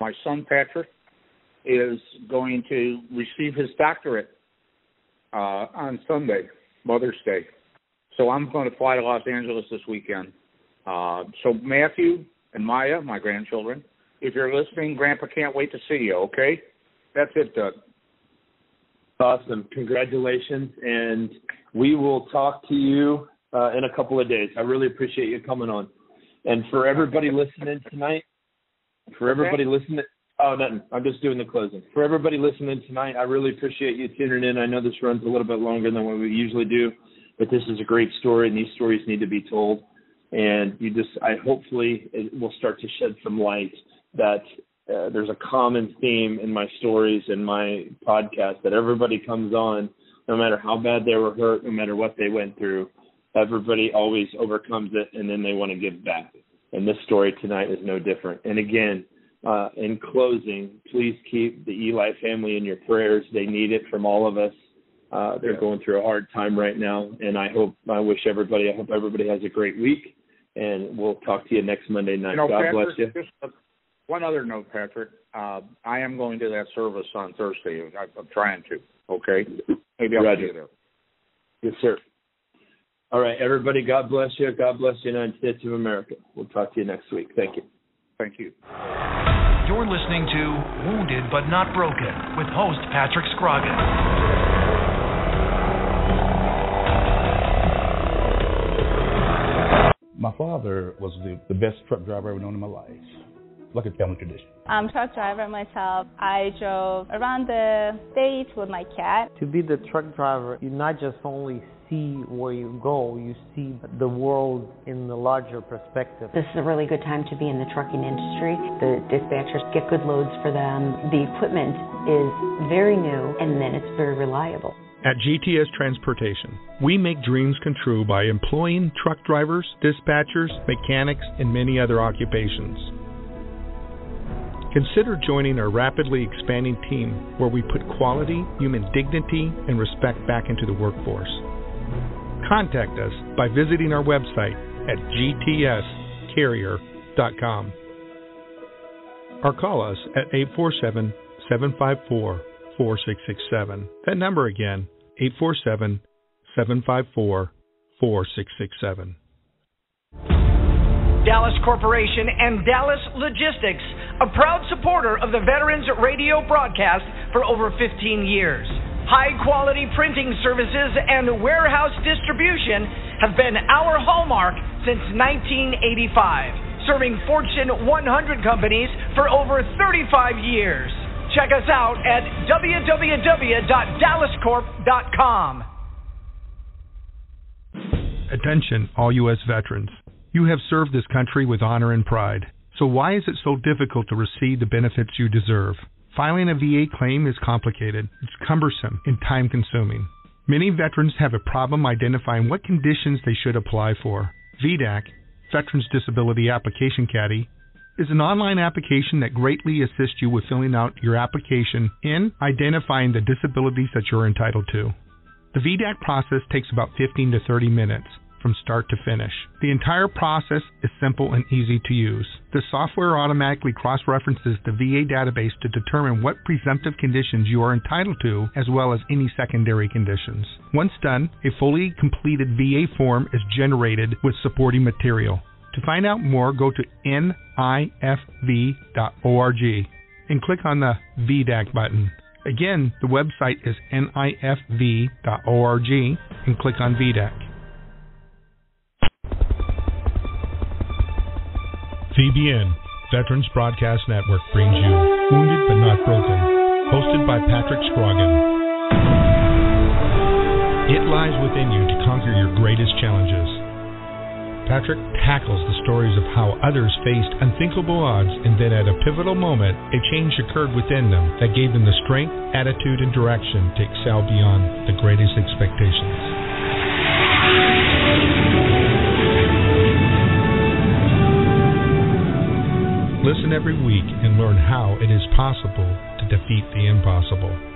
Speaker 3: My son Patrick is going to receive his doctorate uh, on Sunday, Mother's Day. So I'm going to fly to Los Angeles this weekend. Uh, so Matthew and Maya, my grandchildren, if you're listening, Grandpa can't wait to see you. Okay, that's it, Doug.
Speaker 2: Awesome. Congratulations. And we will talk to you uh, in a couple of days. I really appreciate you coming on. And for everybody listening tonight, for everybody listening, oh, nothing. I'm just doing the closing. For everybody listening tonight, I really appreciate you tuning in. I know this runs a little bit longer than what we usually do, but this is a great story, and these stories need to be told. And you just, I hopefully it will start to shed some light that uh, there's a common theme in my stories and my podcast that everybody comes on, no matter how bad they were hurt, no matter what they went through, everybody always overcomes it and then they want to give back. And this story tonight is no different. And again, uh, in closing, please keep the Eli family in your prayers. They need it from all of us. Uh, they're going through a hard time right now, and I hope, I wish everybody, I hope everybody has a great week. And we'll talk to you next Monday night.
Speaker 3: You know,
Speaker 2: God
Speaker 3: Patrick,
Speaker 2: bless you.
Speaker 3: Just one other note, Patrick. Uh, I am going to that service on Thursday. I, I'm trying to. Okay, maybe I'll
Speaker 2: Roger.
Speaker 3: see you there.
Speaker 2: Yes, sir. All right, everybody. God bless you. God bless the United States of America. We'll talk to you next week. Thank you.
Speaker 3: Thank you.
Speaker 1: You're listening to Wounded but Not Broken with host Patrick Scroggins.
Speaker 5: My father was the, the best truck driver I've ever known in my life. like a family tradition.
Speaker 6: I'm a truck driver myself. I drove around the state with my cat.
Speaker 7: To be the truck driver, you're not just only see where you go, you see the world in the larger perspective.
Speaker 8: This is a really good time to be in the trucking industry. The dispatchers get good loads for them. The equipment is very new and then it's very reliable.
Speaker 9: At GTS Transportation, we make dreams come true by employing truck drivers, dispatchers, mechanics, and many other occupations. Consider joining our rapidly expanding team where we put quality, human dignity, and respect back into the workforce. Contact us by visiting our website at gtscarrier.com or call us at 847 754 4667. That number again, 847 754 4667.
Speaker 10: Dallas Corporation and Dallas Logistics, a proud supporter of the Veterans Radio broadcast for over 15 years. High quality printing services and warehouse distribution have been our hallmark since 1985, serving Fortune 100 companies for over 35 years. Check us out at www.dallascorp.com.
Speaker 9: Attention, all U.S. veterans. You have served this country with honor and pride. So why is it so difficult to receive the benefits you deserve? Filing a VA claim is complicated, it's cumbersome, and time consuming. Many veterans have a problem identifying what conditions they should apply for. VDAC, Veterans Disability Application Caddy, is an online application that greatly assists you with filling out your application and identifying the disabilities that you're entitled to. The VDAC process takes about 15 to 30 minutes from start to finish. The entire process is simple and easy to use. The software automatically cross references the VA database to determine what presumptive conditions you are entitled to, as well as any secondary conditions. Once done, a fully completed VA form is generated with supporting material. To find out more, go to nifv.org and click on the VDAC button. Again, the website is nifv.org and click on VDAC. VBN, Veterans Broadcast Network, brings you Wounded But Not Broken, hosted by Patrick Scroggin. It lies within you to conquer your greatest challenges. Patrick tackles the stories of how others faced unthinkable odds and then at a pivotal moment, a change occurred within them that gave them the strength, attitude, and direction to excel beyond the greatest expectations. Listen every week and learn how it is possible to defeat the impossible.